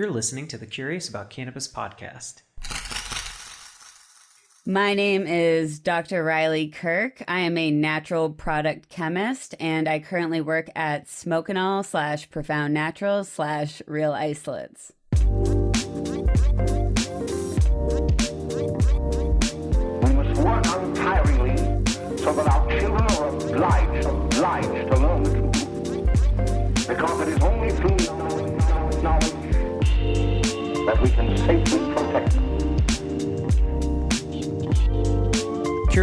You're listening to the Curious About Cannabis podcast. My name is Dr. Riley Kirk. I am a natural product chemist, and I currently work at Smokenol slash Profound Naturals slash Real Isolates. We must work untiringly so that our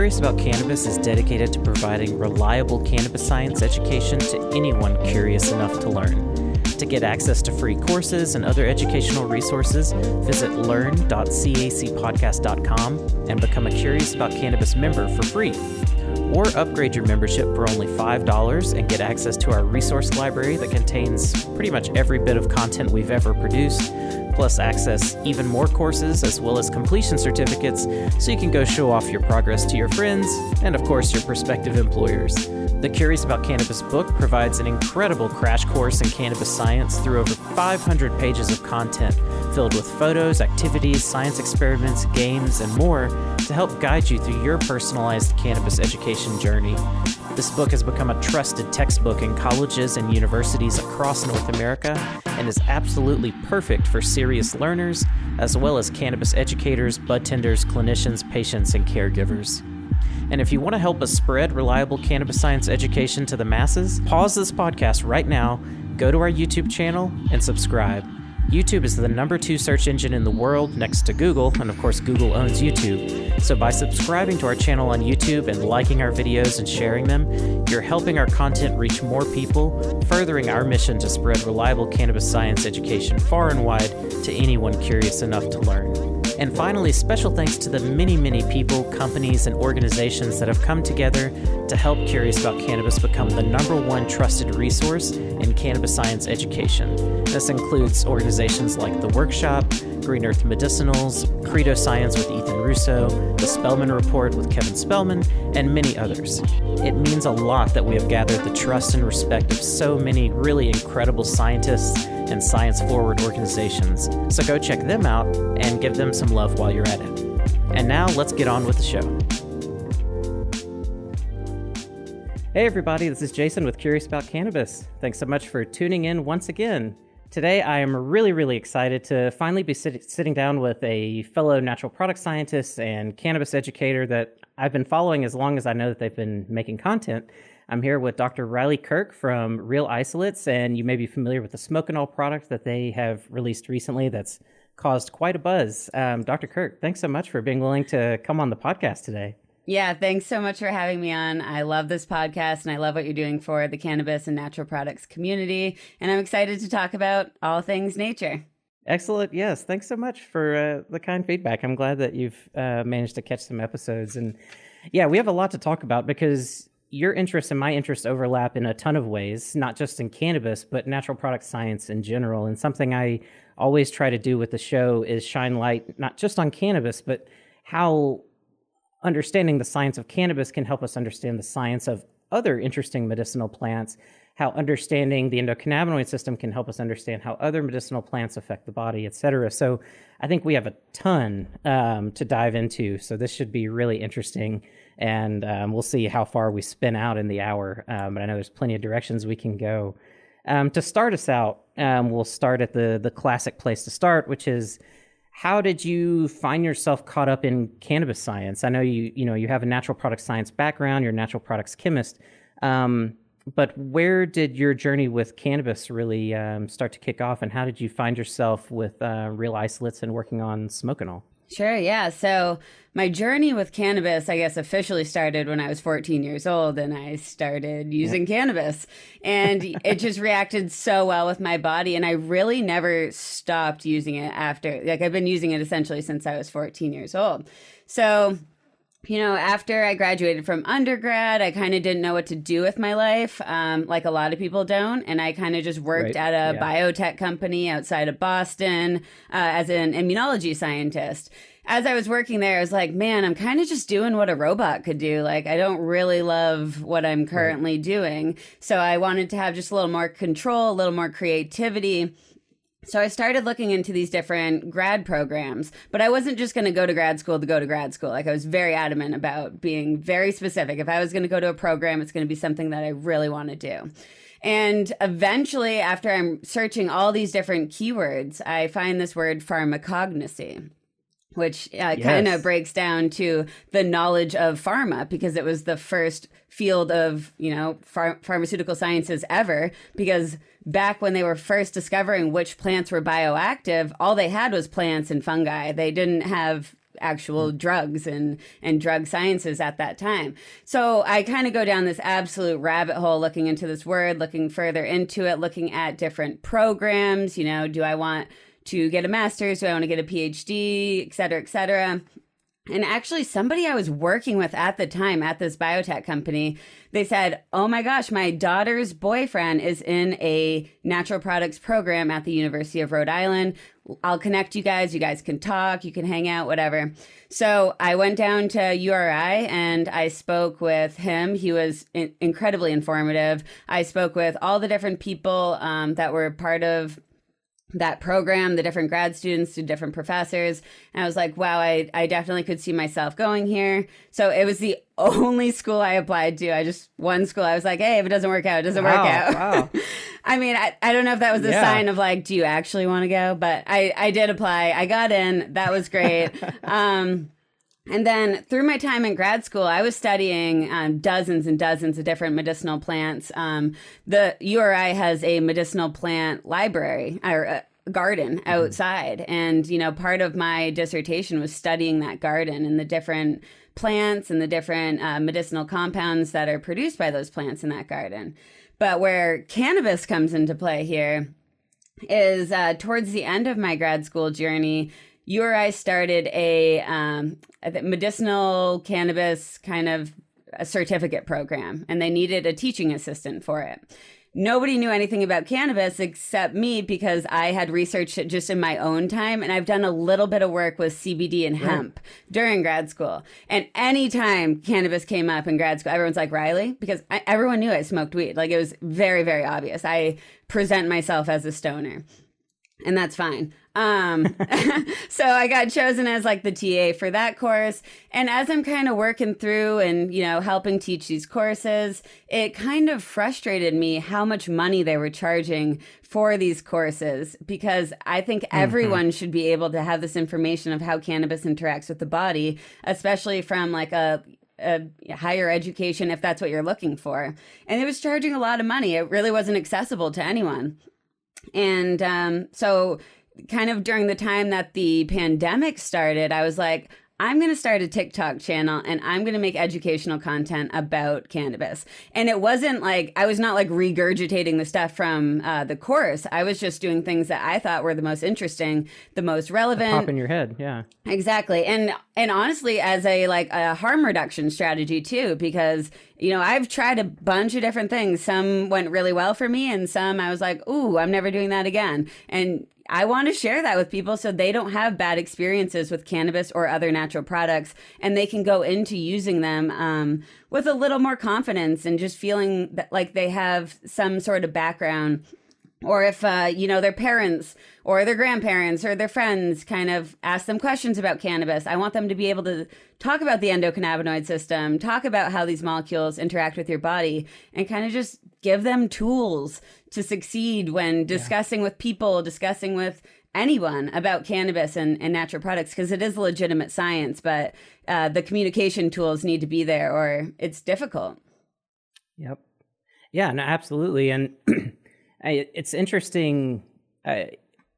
Curious About Cannabis is dedicated to providing reliable cannabis science education to anyone curious enough to learn. To get access to free courses and other educational resources, visit learn.cacpodcast.com and become a Curious About Cannabis member for free. Or upgrade your membership for only $5 and get access to our resource library that contains pretty much every bit of content we've ever produced, plus access even more courses as well as completion certificates so you can go show off your progress to your friends and, of course, your prospective employers. The Curious About Cannabis book provides an incredible crash course in cannabis science through over 500 pages of content filled with photos, activities, science experiments, games, and more to help guide you through your personalized cannabis education journey. This book has become a trusted textbook in colleges and universities across North America and is absolutely perfect for serious learners, as well as cannabis educators, bud tenders, clinicians, patients, and caregivers. And if you want to help us spread reliable cannabis science education to the masses, pause this podcast right now, go to our YouTube channel, and subscribe. YouTube is the number two search engine in the world next to Google, and of course, Google owns YouTube. So, by subscribing to our channel on YouTube and liking our videos and sharing them, you're helping our content reach more people, furthering our mission to spread reliable cannabis science education far and wide to anyone curious enough to learn. And finally, special thanks to the many, many people, companies, and organizations that have come together to help Curious About Cannabis become the number one trusted resource in cannabis science education. This includes organizations like The Workshop, Green Earth Medicinals, Credo Science with Ethan Russo, The Spelman Report with Kevin Spelman, and many others. It means a lot that we have gathered the trust and respect of so many really incredible scientists and science forward organizations. So go check them out and give them some love while you're at it. And now let's get on with the show. Hey, everybody, this is Jason with Curious About Cannabis. Thanks so much for tuning in once again. Today, I am really, really excited to finally be sit- sitting down with a fellow natural product scientist and cannabis educator that I've been following as long as I know that they've been making content. I'm here with Dr. Riley Kirk from Real Isolates, and you may be familiar with the Smokenol product that they have released recently that's caused quite a buzz. Um, Dr. Kirk, thanks so much for being willing to come on the podcast today. Yeah, thanks so much for having me on. I love this podcast and I love what you're doing for the cannabis and natural products community. And I'm excited to talk about all things nature. Excellent. Yes. Thanks so much for uh, the kind feedback. I'm glad that you've uh, managed to catch some episodes. And yeah, we have a lot to talk about because your interests and my interests overlap in a ton of ways, not just in cannabis, but natural product science in general. And something I always try to do with the show is shine light not just on cannabis, but how understanding the science of cannabis can help us understand the science of other interesting medicinal plants, how understanding the endocannabinoid system can help us understand how other medicinal plants affect the body, et cetera. So I think we have a ton um, to dive into. So this should be really interesting. And um, we'll see how far we spin out in the hour. Um, but I know there's plenty of directions we can go. Um, to start us out, um, we'll start at the, the classic place to start, which is how did you find yourself caught up in cannabis science? I know you you know you have a natural product science background. You're a natural products chemist, um, but where did your journey with cannabis really um, start to kick off? And how did you find yourself with uh, real isolates and working on Smokenol? Sure, yeah. So my journey with cannabis, I guess, officially started when I was 14 years old and I started using yeah. cannabis. And it just reacted so well with my body. And I really never stopped using it after, like, I've been using it essentially since I was 14 years old. So, you know, after I graduated from undergrad, I kind of didn't know what to do with my life, um, like a lot of people don't. And I kind of just worked right. at a yeah. biotech company outside of Boston uh, as an immunology scientist. As I was working there, I was like, man, I'm kind of just doing what a robot could do. Like, I don't really love what I'm currently right. doing. So I wanted to have just a little more control, a little more creativity. So I started looking into these different grad programs, but I wasn't just going to go to grad school to go to grad school. Like I was very adamant about being very specific. If I was going to go to a program, it's going to be something that I really want to do. And eventually, after I'm searching all these different keywords, I find this word pharmacognosy which uh, yes. kind of breaks down to the knowledge of pharma because it was the first field of you know phar- pharmaceutical sciences ever because back when they were first discovering which plants were bioactive all they had was plants and fungi they didn't have actual mm. drugs and and drug sciences at that time. So I kind of go down this absolute rabbit hole looking into this word, looking further into it, looking at different programs, you know, do I want to get a master's? Do I want to get a PhD, et cetera, et cetera? And actually, somebody I was working with at the time at this biotech company, they said, Oh my gosh, my daughter's boyfriend is in a natural products program at the University of Rhode Island. I'll connect you guys. You guys can talk, you can hang out, whatever. So I went down to URI and I spoke with him. He was in- incredibly informative. I spoke with all the different people um, that were part of that program, the different grad students, the different professors. And I was like, wow, I, I definitely could see myself going here. So it was the only school I applied to. I just, one school, I was like, hey, if it doesn't work out, it doesn't wow, work out. Wow. I mean, I, I don't know if that was a yeah. sign of like, do you actually want to go? But I, I did apply. I got in. That was great. um, and then through my time in grad school, I was studying um, dozens and dozens of different medicinal plants. Um, the URI has a medicinal plant library or a garden mm-hmm. outside. And, you know, part of my dissertation was studying that garden and the different plants and the different uh, medicinal compounds that are produced by those plants in that garden. But where cannabis comes into play here is uh, towards the end of my grad school journey, URI started a um, medicinal cannabis kind of a certificate program, and they needed a teaching assistant for it. Nobody knew anything about cannabis except me because I had researched it just in my own time. And I've done a little bit of work with CBD and hemp during grad school. And anytime cannabis came up in grad school, everyone's like, Riley, because I, everyone knew I smoked weed. Like it was very, very obvious. I present myself as a stoner and that's fine. Um, so I got chosen as like the TA for that course. And as I'm kind of working through and, you know, helping teach these courses, it kind of frustrated me how much money they were charging for these courses because I think mm-hmm. everyone mm-hmm. should be able to have this information of how cannabis interacts with the body, especially from like a a higher education if that's what you're looking for. And it was charging a lot of money. It really wasn't accessible to anyone. And um, so, kind of during the time that the pandemic started, I was like, I'm going to start a TikTok channel and I'm going to make educational content about cannabis. And it wasn't like, I was not like regurgitating the stuff from uh, the course. I was just doing things that I thought were the most interesting, the most relevant. pop in your head. Yeah. Exactly. And, and honestly, as a like a harm reduction strategy too, because, you know, I've tried a bunch of different things. Some went really well for me and some I was like, ooh, I'm never doing that again. And I want to share that with people so they don't have bad experiences with cannabis or other natural products and they can go into using them um, with a little more confidence and just feeling that, like they have some sort of background. Or if uh, you know their parents or their grandparents or their friends kind of ask them questions about cannabis i want them to be able to talk about the endocannabinoid system talk about how these molecules interact with your body and kind of just give them tools to succeed when discussing yeah. with people discussing with anyone about cannabis and, and natural products because it is legitimate science but uh, the communication tools need to be there or it's difficult yep yeah no absolutely and I, it's interesting. Uh,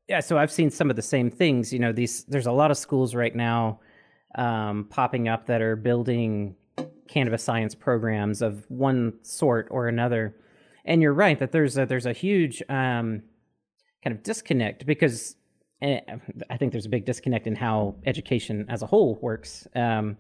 yeah, so I've seen some of the same things. You know, these there's a lot of schools right now um, popping up that are building cannabis science programs of one sort or another. And you're right that there's a, there's a huge um, kind of disconnect because eh, I think there's a big disconnect in how education as a whole works. Um,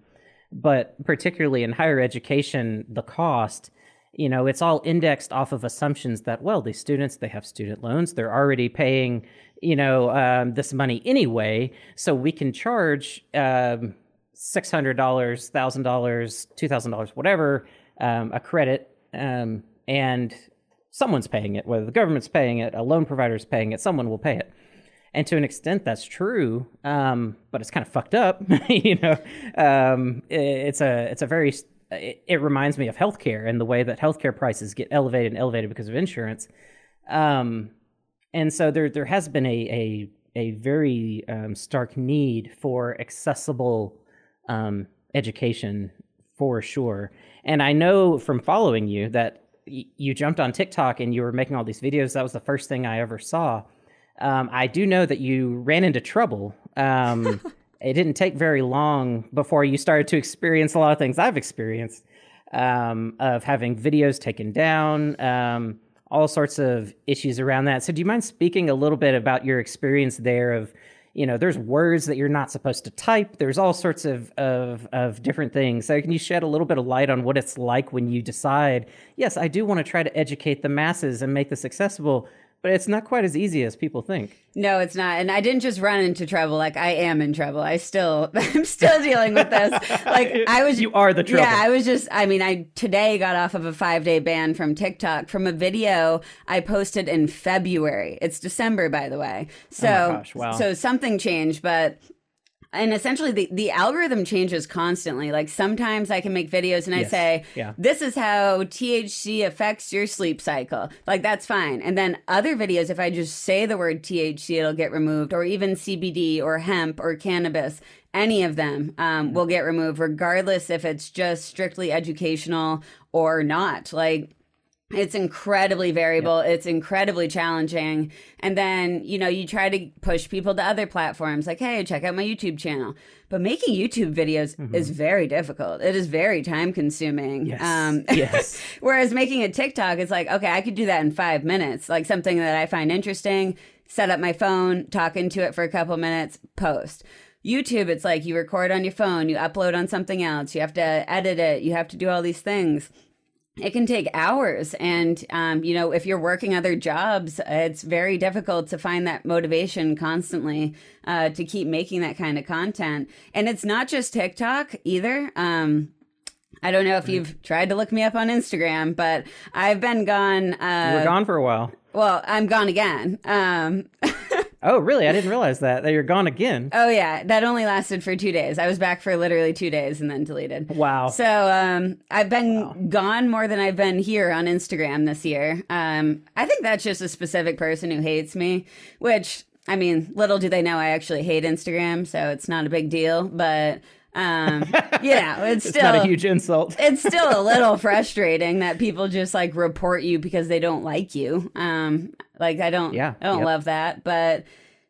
but particularly in higher education, the cost you know it's all indexed off of assumptions that well these students they have student loans they're already paying you know um, this money anyway so we can charge um, $600 $1000 $2000 whatever um, a credit um, and someone's paying it whether the government's paying it a loan provider's paying it someone will pay it. And to an extent that's true um, but it's kind of fucked up you know? Um, it, it's a it's a very it, it, reminds me of healthcare and the way that healthcare prices get elevated and elevated because of insurance. Um, and so there there has been a a, a very um, stark need for accessible um, education for sure. And i know from following you that y- you jumped on tiktok and you were making all these videos that was the first thing i ever saw um, I do know that you ran into trouble. Um, it didn't take very long before you started to experience a lot of things I've experienced um, of having videos taken down, um, all sorts of issues around that. So, do you mind speaking a little bit about your experience there? Of you know, there's words that you're not supposed to type. There's all sorts of, of, of different things. So, can you shed a little bit of light on what it's like when you decide, yes, I do want to try to educate the masses and make this accessible, but it's not quite as easy as people think. No, it's not. And I didn't just run into trouble. Like I am in trouble. I still, I'm still dealing with this. Like I was, you are the trouble. Yeah, I was just. I mean, I today got off of a five day ban from TikTok from a video I posted in February. It's December, by the way. Oh so, oh gosh, wow. so something changed, but and essentially the, the algorithm changes constantly. Like sometimes i can make videos and i yes. say yeah. this is how thc affects your sleep cycle. Like that's fine. And then other videos if i just say the word thc it'll get removed or even cbd or hemp or cannabis any of them um, will get removed regardless if it's just strictly educational or not. Like it's incredibly variable. Yep. It's incredibly challenging. And then, you know, you try to push people to other platforms like, hey, check out my YouTube channel. But making YouTube videos mm-hmm. is very difficult. It is very time consuming. Yes. Um, yes. whereas making a TikTok is like, okay, I could do that in five minutes. Like something that I find interesting, set up my phone, talk into it for a couple minutes, post. YouTube, it's like you record on your phone, you upload on something else, you have to edit it, you have to do all these things it can take hours and um, you know if you're working other jobs it's very difficult to find that motivation constantly uh, to keep making that kind of content and it's not just tiktok either um, I don't know if you've tried to look me up on Instagram, but I've been gone. Uh, you were gone for a while. Well, I'm gone again. Um, Oh, really? I didn't realize that. That you're gone again. Oh, yeah. That only lasted for two days. I was back for literally two days and then deleted. Wow. So um, I've been wow. gone more than I've been here on Instagram this year. Um, I think that's just a specific person who hates me, which, I mean, little do they know I actually hate Instagram, so it's not a big deal. But um, you know, it's, it's still not a huge insult. it's still a little frustrating that people just like report you because they don't like you. Um, like I don't, yeah, I don't yep. love that, but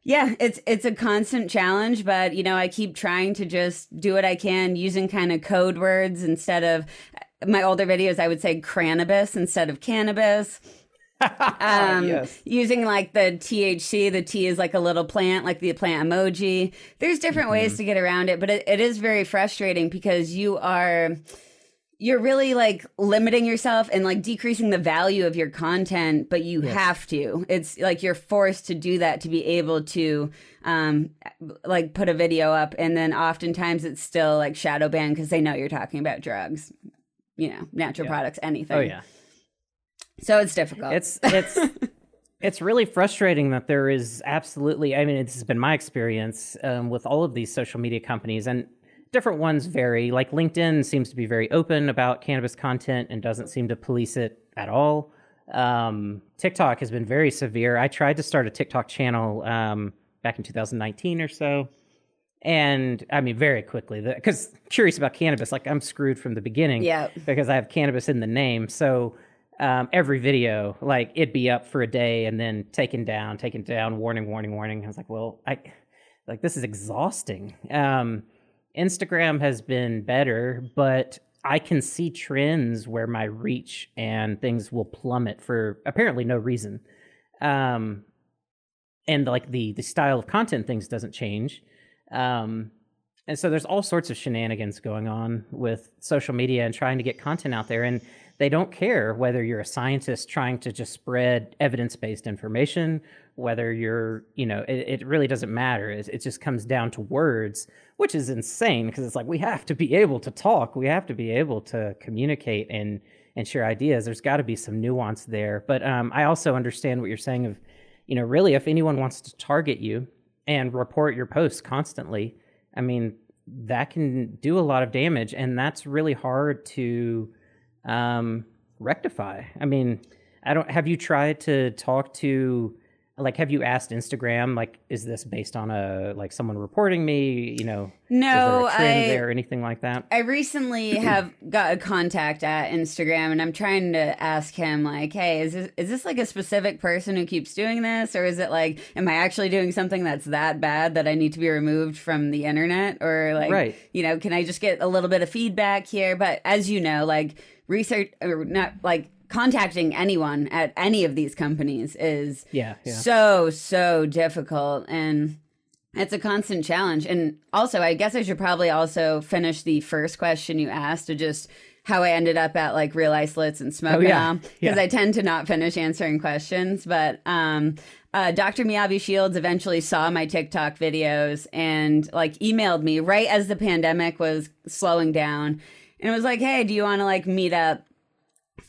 yeah, it's it's a constant challenge. But you know, I keep trying to just do what I can using kind of code words instead of my older videos. I would say cannabis instead of cannabis. Um, yes. using like the THC, the T is like a little plant, like the plant emoji. There's different mm-hmm. ways to get around it, but it, it is very frustrating because you are you're really like limiting yourself and like decreasing the value of your content but you yes. have to it's like you're forced to do that to be able to um like put a video up and then oftentimes it's still like shadow banned because they know you're talking about drugs you know natural yeah. products anything oh yeah so it's difficult it's it's it's really frustrating that there is absolutely i mean it's been my experience um, with all of these social media companies and different ones vary. Like LinkedIn seems to be very open about cannabis content and doesn't seem to police it at all. Um, TikTok has been very severe. I tried to start a TikTok channel um, back in 2019 or so. And I mean, very quickly, because curious about cannabis, like I'm screwed from the beginning. Yeah. Because I have cannabis in the name. So um, every video, like it'd be up for a day and then taken down, taken down, warning, warning, warning. I was like, well, I like this is exhausting. Um, Instagram has been better, but I can see trends where my reach and things will plummet for apparently no reason. Um, and like the the style of content things doesn't change. Um, and so there's all sorts of shenanigans going on with social media and trying to get content out there and they don't care whether you're a scientist trying to just spread evidence-based information whether you're you know it, it really doesn't matter. It, it, just comes down to words which is insane because it's like we have to be able to talk. We have to be able to communicate and and share ideas. There's got to be some nuance there. But um, i also understand what you're saying of you know, really, if anyone wants to target you and report your posts constantly, I mean, that can do a lot of damage, and that's really hard to um, rectify. I mean, I don't. Have you tried to talk to? like have you asked instagram like is this based on a like someone reporting me you know no is there I, there or anything like that i recently have got a contact at instagram and i'm trying to ask him like hey is this is this like a specific person who keeps doing this or is it like am i actually doing something that's that bad that i need to be removed from the internet or like right. you know can i just get a little bit of feedback here but as you know like research or not like contacting anyone at any of these companies is yeah, yeah. so so difficult and it's a constant challenge and also i guess i should probably also finish the first question you asked to just how i ended up at like real isolates and smoke oh, yeah. because yeah. i tend to not finish answering questions but um uh, Dr. Miyabi Shields eventually saw my TikTok videos and like emailed me right as the pandemic was slowing down and it was like, "Hey, do you want to like meet up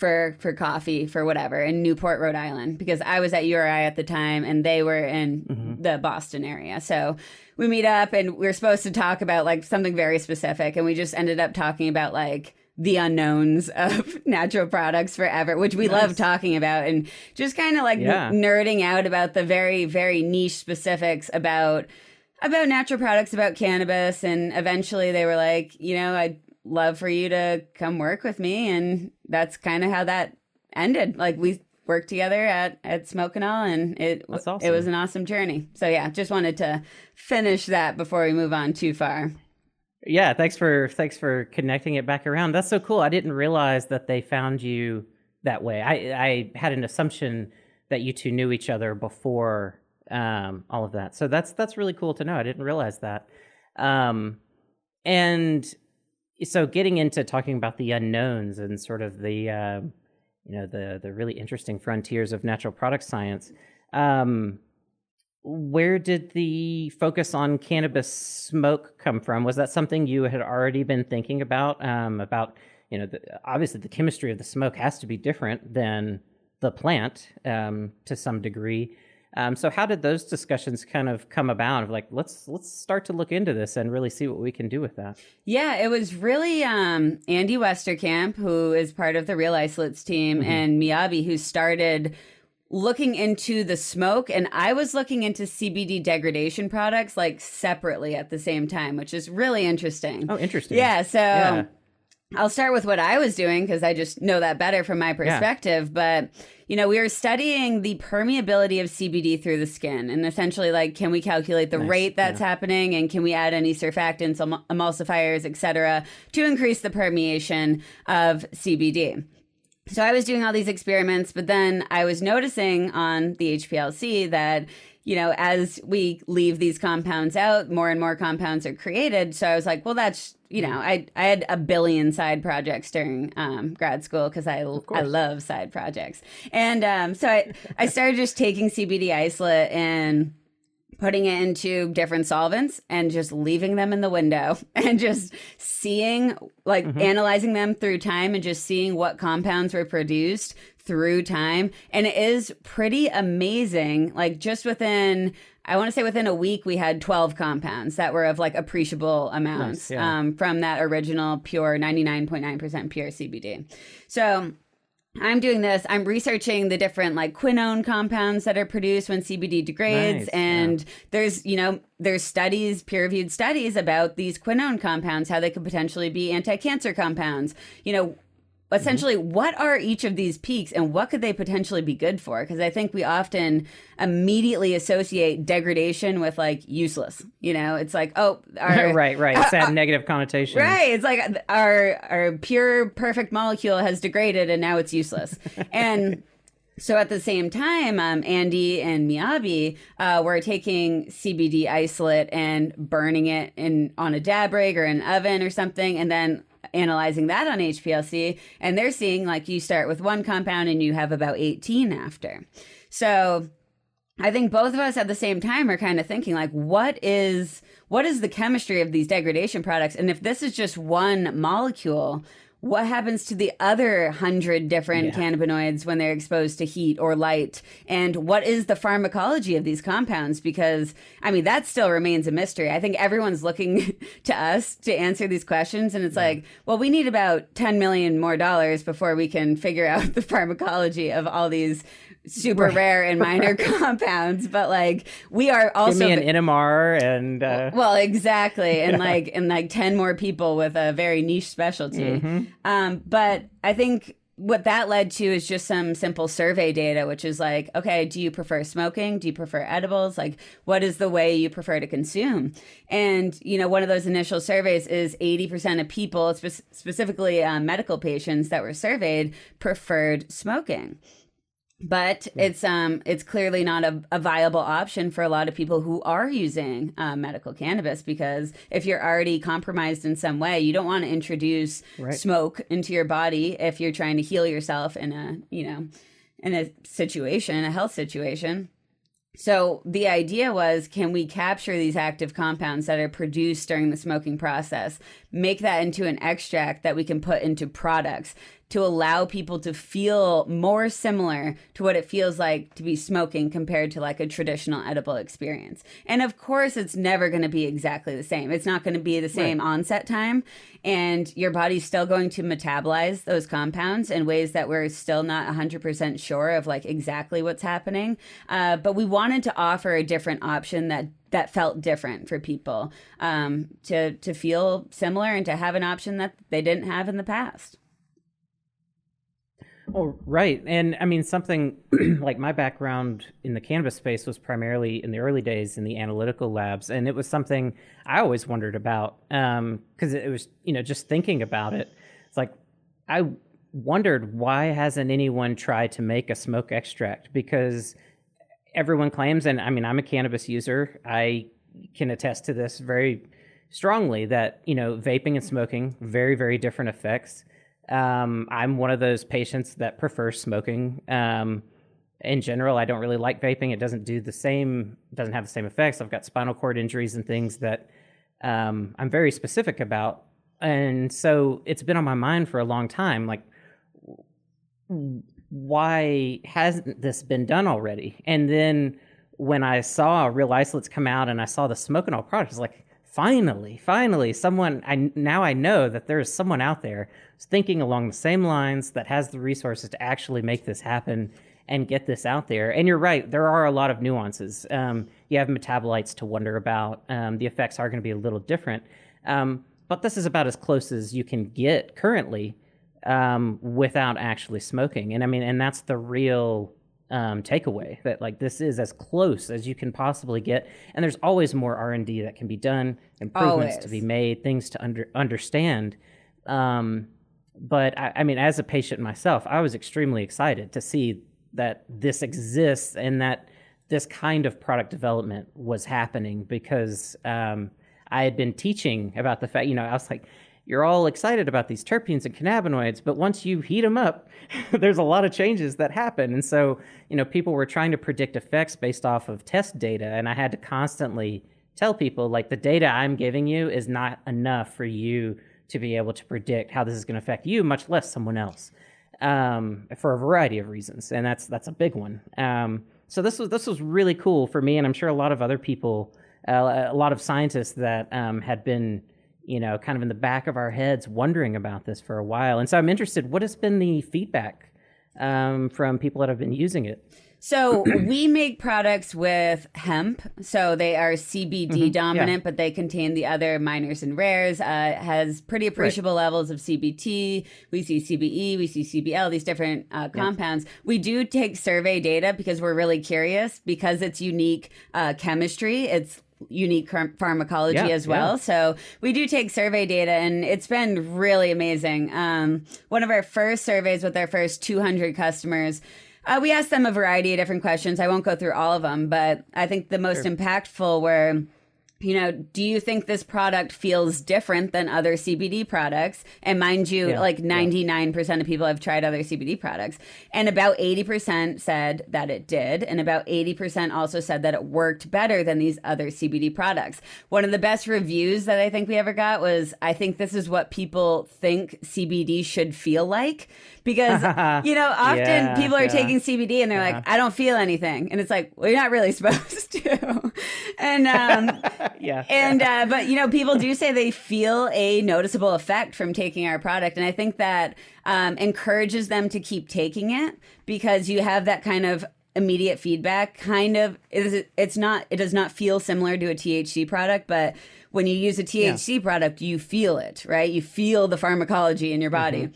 for for coffee for whatever in Newport, Rhode Island, because I was at URI at the time and they were in mm-hmm. the Boston area. So we meet up and we are supposed to talk about like something very specific, and we just ended up talking about like the unknowns of natural products forever, which we nice. love talking about, and just kind of like yeah. n- nerding out about the very very niche specifics about about natural products, about cannabis, and eventually they were like, you know, I love for you to come work with me. And that's kind of how that ended. Like we worked together at at All and it awesome. it was an awesome journey. So yeah, just wanted to finish that before we move on too far. Yeah, thanks for thanks for connecting it back around. That's so cool. I didn't realize that they found you that way. I I had an assumption that you two knew each other before um, all of that. So that's that's really cool to know. I didn't realize that. Um, and so getting into talking about the unknowns and sort of the uh, you know the the really interesting frontiers of natural product science um, where did the focus on cannabis smoke come from? Was that something you had already been thinking about um, about you know the, obviously the chemistry of the smoke has to be different than the plant um, to some degree um, so how did those discussions kind of come about? Of like, let's let's start to look into this and really see what we can do with that. Yeah, it was really um, Andy Westerkamp, who is part of the Real Isolates team, mm-hmm. and Miyabi, who started looking into the smoke and I was looking into CBD degradation products like separately at the same time, which is really interesting. Oh, interesting. Yeah, so yeah. I'll start with what I was doing because I just know that better from my perspective. Yeah. But, you know, we were studying the permeability of CBD through the skin and essentially like, can we calculate the nice. rate that's yeah. happening and can we add any surfactants, emulsifiers, et cetera, to increase the permeation of CBD? So I was doing all these experiments, but then I was noticing on the HPLC that you know, as we leave these compounds out, more and more compounds are created. So I was like, well, that's you know, I I had a billion side projects during um, grad school because I I love side projects, and um, so I I started just taking CBD isolate and putting it into different solvents and just leaving them in the window and just seeing like mm-hmm. analyzing them through time and just seeing what compounds were produced through time. And it is pretty amazing like just within I want to say within a week we had 12 compounds that were of like appreciable amounts nice, yeah. um, from that original pure 99.9% pure CBD. So I'm doing this. I'm researching the different like quinone compounds that are produced when CBD degrades. Nice, and yeah. there's, you know, there's studies, peer reviewed studies about these quinone compounds, how they could potentially be anti cancer compounds. You know, essentially mm-hmm. what are each of these peaks and what could they potentially be good for? Because i think we often immediately associate degradation with like useless you know? It's like oh our, right right. It's that uh, negative connotation. Right it's like our our pure perfect molecule has degraded and now it's useless. And so at the same time, um, Andy and Miyabi uh, were taking CBD isolate and burning it in on a dab rig or an oven or something, and then analyzing that on HPLC, and they're seeing like you start with one compound and you have about 18 after. So I think both of us at the same time are kind of thinking like, what is what is the chemistry of these degradation products? And if this is just one molecule, what happens to the other hundred different Yeah. cannabinoids when they're exposed to heat or light? And what is the pharmacology of these compounds? Because, I mean, that still remains a mystery. I think everyone's looking to us to answer these questions. And it's like, well, we need about 10 million more dollars before we can figure out the pharmacology of all these super rare and minor compounds. But, like, we are Give also. me an NMR and uh, Well, exactly, and like and like ten more people with a very niche specialty. Mm-hmm. Um, but I think what that led to is just some simple survey data, which is like, okay, do you prefer smoking? Do you prefer edibles? Like, what is the way you prefer to consume? And you know, one of those initial surveys is eighty percent of people, spe- specifically uh, medical patients that were surveyed, preferred smoking but it's um it's clearly not a, a viable option for a lot of people who are using uh, medical cannabis because if you're already compromised in some way you don't want to introduce Right. smoke into your body if you're trying to heal yourself in a you know in a situation a health situation. So the idea was can we capture these active compounds that are produced during the smoking process, make that into an extract that we can put into products to allow people to feel more similar to what it feels like to be smoking compared to like a traditional edible experience. And of course, it's never going to be exactly the same. It's not going to be the same onset time and your body's still going to metabolize those compounds in ways that we're still not 100% sure of like exactly what's happening uh, but we wanted to offer a different option that that felt different for people um, to to feel similar and to have an option that they didn't have in the past Oh, right. And I mean, something like my background in the cannabis space was primarily in the early days in the analytical labs. And it was something I always wondered about um, because it was, you know, just thinking about it. It's like, I wondered why hasn't anyone tried to make a smoke extract? Because everyone claims, and I mean, I'm a cannabis user. I can attest to this very strongly that, you know, vaping and smoking, very, very different effects. Um, I'm one of those patients that prefers smoking. Um, in general, I don't really like vaping. It doesn't do the same, doesn't have the same effects. I've got spinal cord injuries and things that um, I'm very specific about. And so it's been on my mind for a long time. Like, why hasn't this been done already? And then when I saw Real Isolates come out and I saw the Smokenol products, like, finally, finally, someone. I now I know that there is someone out there thinking along the same lines that has the resources to actually make this happen and get this out there. And you're right, there are a lot of nuances. Um, you have metabolites to wonder about. Um, the effects are going to be a little different. Um, but this is about as close as you can get currently um, without actually smoking. And I mean, and that's the real um, takeaway that like this is as close as you can possibly get. And there's always more R and D that can be done, improvements to be made, things to under understand. Um, but I, I mean, as a patient myself, I was extremely excited to see that this exists and that this kind of product development was happening because um, I had been teaching about the fact, you know, I was like, you're all excited about these terpenes and cannabinoids, but once you heat them up, there's a lot of changes that happen. And so, you know, people were trying to predict effects based off of test data, and I had to constantly tell people, like, the data I'm giving you is not enough for you to be able to predict how this is going to affect you, much less someone else, um, for a variety of reasons, and that's that's a big one. Um, so this was this was really cool for me, and I'm sure a lot of other people, uh, a lot of scientists that um, had been, you know, kind of in the back of our heads wondering about this for a while. And so I'm interested. What has been the feedback um, from people that have been using it? So we make products with hemp. So they are CBD dominant, but they contain the other minors and rares. Uh, has pretty appreciable levels of CBT. We see CBE, we see CBL, these different uh, compounds. We do take survey data because we're really curious because it's unique uh, chemistry. It's unique pharmacology Yeah, as well. yeah. So we do take survey data, and it's been really amazing. Um, one of our first surveys with our first 200 customers. Uh, we asked them a variety of different questions. I won't go through all of them, but I think the most impactful were you know, do you think this product feels different than other CBD products? And mind you, Yeah, like 99% of people have tried other CBD products. And about 80% said that it did. And about 80% also said that it worked better than these other CBD products. One of the best reviews that I think we ever got was I think this is what people think CBD should feel like. Because, you know, often Yeah, people are yeah. taking CBD and they're like, I don't feel anything. And it's like, well, you're not really supposed to. and, um, yeah. and uh, but you know people do say they feel a noticeable effect from taking our product and i think that um, encourages them to keep taking it because you have that kind of immediate feedback kind of it's, it's not it does not feel similar to a thc product but when you use a thc product you feel it right you feel the pharmacology in your body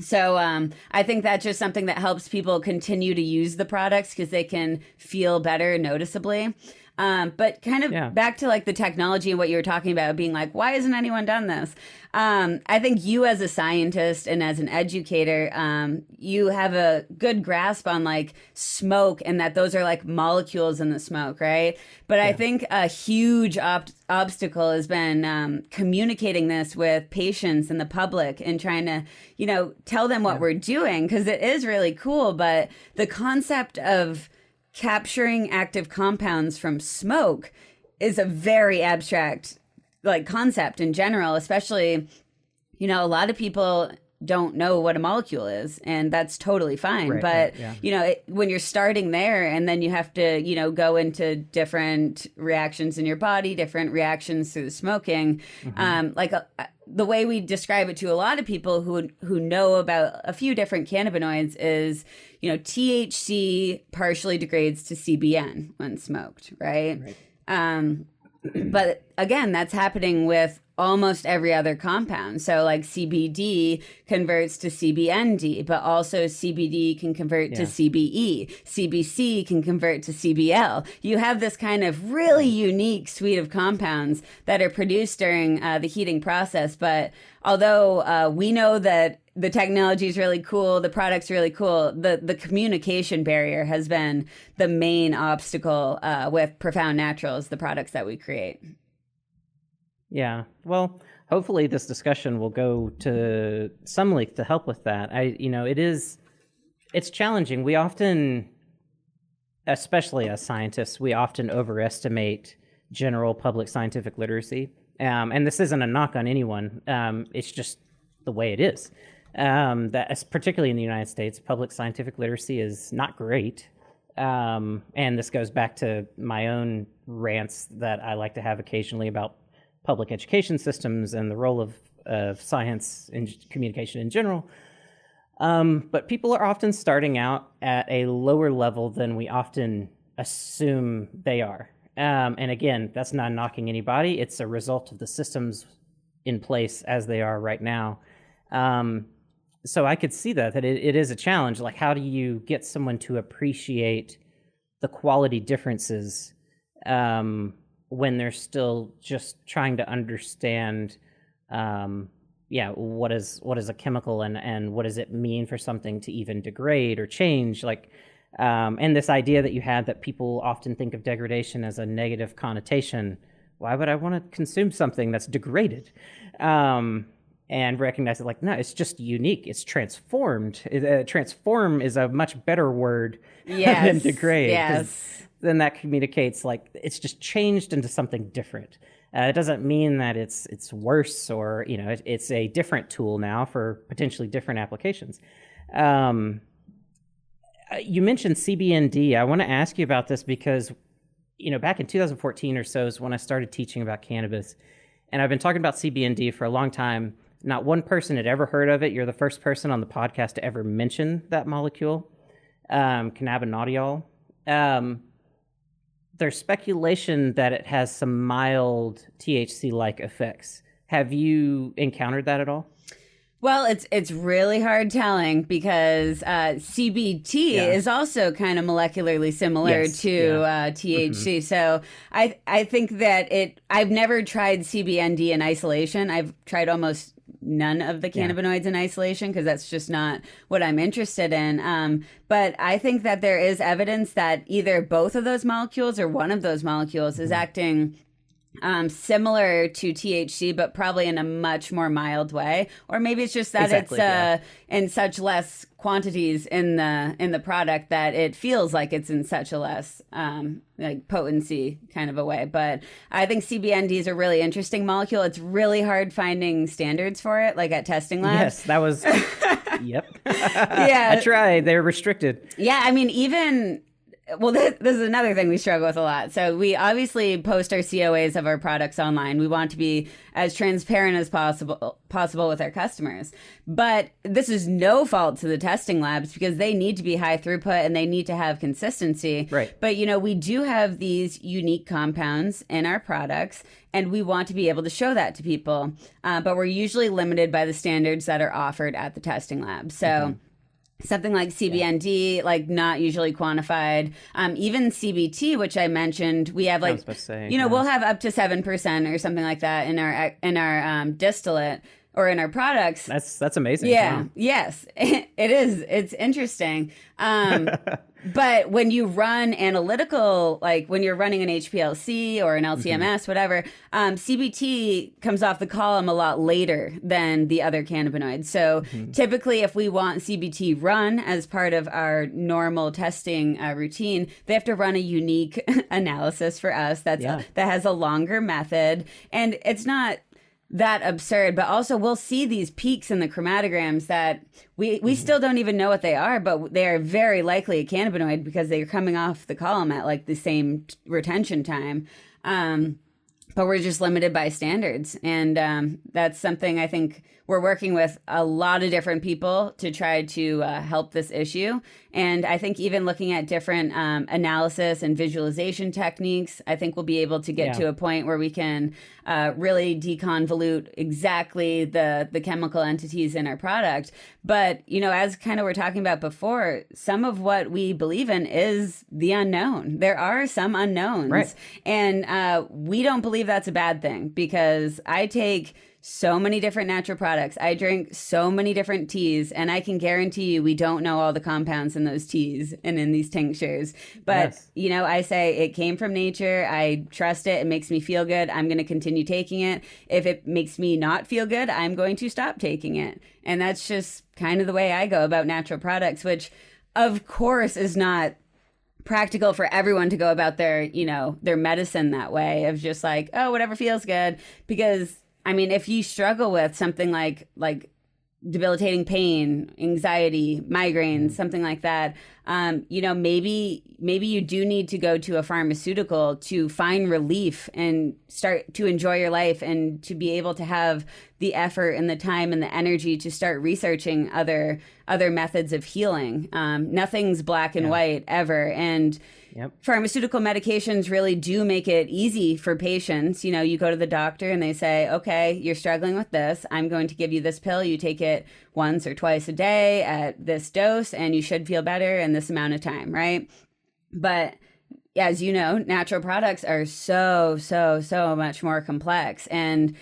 so um, I think that's just something that helps people continue to use the products because they can feel better noticeably. Um, but kind of Yeah. back to like the technology and what you were talking about, being like, why hasn't anyone done this? Um, I think you, as a scientist and as an educator, um, you have a good grasp on like smoke and that those are like molecules in the smoke, right? But I think a huge ob- obstacle has been um, communicating this with patients and the public and trying to, you know, tell them what we're doing because it is really cool. But the concept of capturing active compounds from smoke is a very abstract like concept in general especially you know a lot of people don't know what a molecule is and that's totally fine Right, but yeah. you know it, when you're starting there and then you have to you know go into different reactions in your body different reactions through the smoking Mm-hmm. um like uh, the way we describe it to a lot of people who who know about a few different cannabinoids is you know THC partially degrades to CBN when smoked right, um but again that's happening with almost every other compound so like cbd converts to cbnd but also cbd can convert to cbe cbc can convert to cbl you have this kind of really unique suite of compounds that are produced during uh, the heating process but although uh, we know that the technology is really cool, the product's really cool. The the communication barrier has been the main obstacle uh, with Profound Naturals, the products that we create. Yeah. Well, hopefully this discussion will go to some length to help with that. I, you know, it is, it's challenging. We often, especially as scientists, we often overestimate general public scientific literacy. Um, and this isn't a knock on anyone. Um, it's just the way it is. Um, that, particularly in the United States, public scientific literacy is not great. Um, and this goes back to my own rants that I like to have occasionally about public education systems and the role of, of science and communication in general. Um, but people are often starting out at a lower level than we often assume they are. Um, and again, that's not knocking anybody. It's a result of the systems in place as they are right now. Um, so I could see that that it, it is a challenge. Like, how do you get someone to appreciate the quality differences um, when they're still just trying to understand, um, yeah, what is what is a chemical and and what does it mean for something to even degrade or change? Like, um, and this idea that you had that people often think of degradation as a negative connotation. Why would I want to consume something that's degraded? Um, and recognize it like no, it's just unique. It's transformed. Uh, transform is a much better word than degrade Yes, yes. Then that communicates like it's just changed into something different. Uh, it doesn't mean that it's it's worse or you know it, it's a different tool now for potentially different applications. Um, uh, you mentioned CBND. I want to ask you about this because you know back in 2014 or so is when I started teaching about cannabis, and I've been talking about CBND for a long time. Not one person had ever heard of it. You're the first person on the podcast to ever mention that molecule, um, cannabinol. Um, there's speculation that it has some mild THC-like effects. Have you encountered that at all? Well, it's it's really hard telling because uh, CBT Yeah. is also kind of molecularly similar Yes, to yeah. Mm-hmm. uh, THC. So I I think that it. I've never tried CBND in isolation. I've tried almost none of the cannabinoids in isolation because that's just not what I'm interested in. Um, but I think that there is evidence that either both of those molecules or one of those molecules Mm-hmm. is acting um, similar to THC, but probably in a much more mild way. Or maybe it's just that Exactly, it's uh, yeah. in such less quantities in the in the product that it feels like it's in such a less um, like potency kind of a way. But I think CBND is a really interesting molecule. It's really hard finding standards for it, like at testing labs. Yes, that was. yep. Yeah. I tried. They're restricted. Yeah, I mean, even well, this, this is another thing we struggle with a lot. So we obviously post our COAs of our products online. We want to be as transparent as possible possible with our customers. But this is no fault to the testing labs because they need to be high throughput and they need to have consistency. Right. But you know, we do have these unique compounds in our products, and we want to be able to show that to people. Uh, but we're usually limited by the standards that are offered at the testing lab. So something like CBND, like not usually quantified. Um, even CBT, which I mentioned, we have like, say, you know, yeah. we'll have up to seven percent or something like that in our in our um, distillate or in our products. That's that's amazing. Yeah. Wow. Yes, it is. It's interesting. Um, but when you run analytical, like when you're running an HPLC or an LCMS, Mm-hmm. whatever, um, CBT comes off the column a lot later than the other cannabinoids. So Mm-hmm. typically, if we want CBT run as part of our normal testing uh, routine, they have to run a unique analysis for us. That's Yeah. that has a longer method, and it's not that absurd but also we'll see these peaks in the chromatograms that we we still don't even know what they are but they are very likely a cannabinoid because they're coming off the column at like the same t- retention time. Um but we're just limited by standards. And um, that's something i think we're working with a lot of different people to try to uh, help this issue and i think even looking at different um, analysis and visualization techniques i think we'll be able to get Yeah. to a point where we can uh, really deconvolute exactly the the chemical entities in our product but you know as kind of we're talking about before some of what we believe in is the unknown there are some unknowns Right. and uh, we don't believe that's a bad thing because I take so many different natural products. I drink so many different teas, and I can guarantee you we don't know all the compounds in those teas and in these tinctures. But, Yes. you know, I say it came from nature. I trust it. It makes me feel good. I'm going to continue taking it. If it makes me not feel good, I'm going to stop taking it. And that's just kind of the way I go about natural products, which, of course, is not practical for everyone to go about their you know their medicine that way of just like oh whatever feels good because i mean if you struggle with something like like debilitating pain anxiety migraines something like that um, you know maybe maybe you do need to go to a pharmaceutical to find relief and start to enjoy your life and to be able to have the effort and the time and the energy to start researching other other methods of healing. Um, nothing's black and white ever. And Yep. pharmaceutical medications really do make it easy for patients. You know, you go to the doctor and they say, okay, you're struggling with this. I'm going to give you this pill. You take it once or twice a day at this dose, and you should feel better in this amount of time, right? But as you know, natural products are so, so, so much more complex. And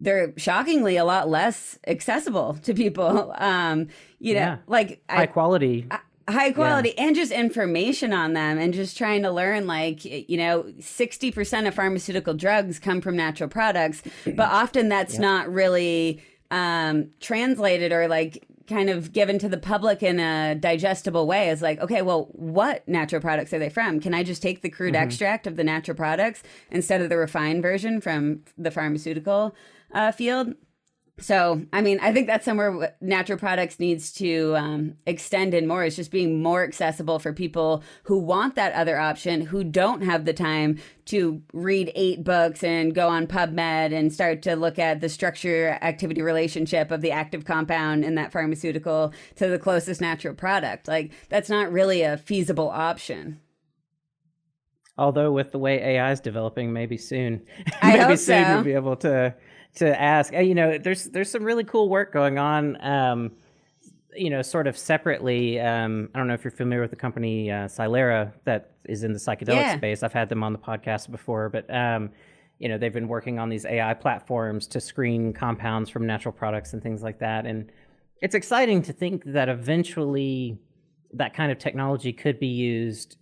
they're shockingly a lot less accessible to people. Um, you know, Yeah. like High quality. High quality and just information on them and just trying to learn like you know 60% of pharmaceutical drugs come from natural products but often that's not really um, translated or like kind of given to the public in a digestible way. Is like okay well what natural products are they from? Can i just take the crude extract of the natural products instead of the refined version from the pharmaceutical uh, field so, I mean, I think that's somewhere natural products needs to um, extend in more. It's just being more accessible for people who want that other option, who don't have the time to read eight books and go on PubMed and start to look at the structure activity relationship of the active compound in that pharmaceutical to the closest natural product. Like, that's not really a feasible option. Although with the way AI is developing, maybe soon, maybe soon so. we'll be able to to ask. You know, there's there's some really cool work going on. Um, you know, sort of separately. Um, I don't know if you're familiar with the company uh, Psilera that is in the psychedelic Yeah. space. I've had them on the podcast before, but um, you know, they've been working on these AI platforms to screen compounds from natural products and things like that. And it's exciting to think that eventually that kind of technology could be used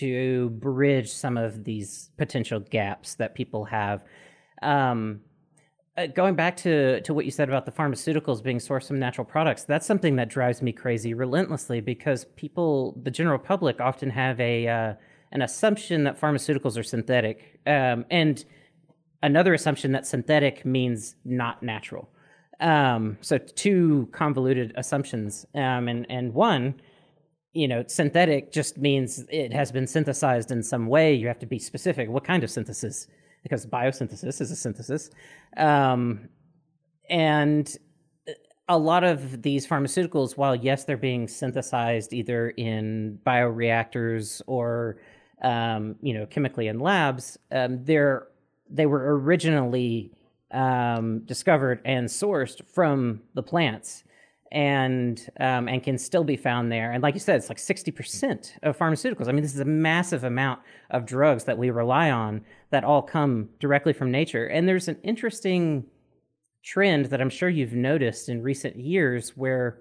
to bridge some of these potential gaps that people have Um, uh, going back to, to what you said about the pharmaceuticals being sourced from natural products, that's something that drives me crazy relentlessly because people, the general public, often have a uh, an assumption that pharmaceuticals are synthetic, um, and another assumption that synthetic means not natural. Um, so two convoluted assumptions, um, and and one, you know, synthetic just means it has been synthesized in some way. You have to be specific. What kind of synthesis? Because biosynthesis is a synthesis. Um, and a lot of these pharmaceuticals, while yes, they're being synthesized either in bioreactors or um, you know chemically in labs, um, they're they were originally um, discovered and sourced from the plants and um, and can still be found there. And like you said, it's like sixty percent of pharmaceuticals. I mean, this is a massive amount of drugs that we rely on that all come directly from nature. And there's an interesting trend that I'm sure you've noticed in recent years where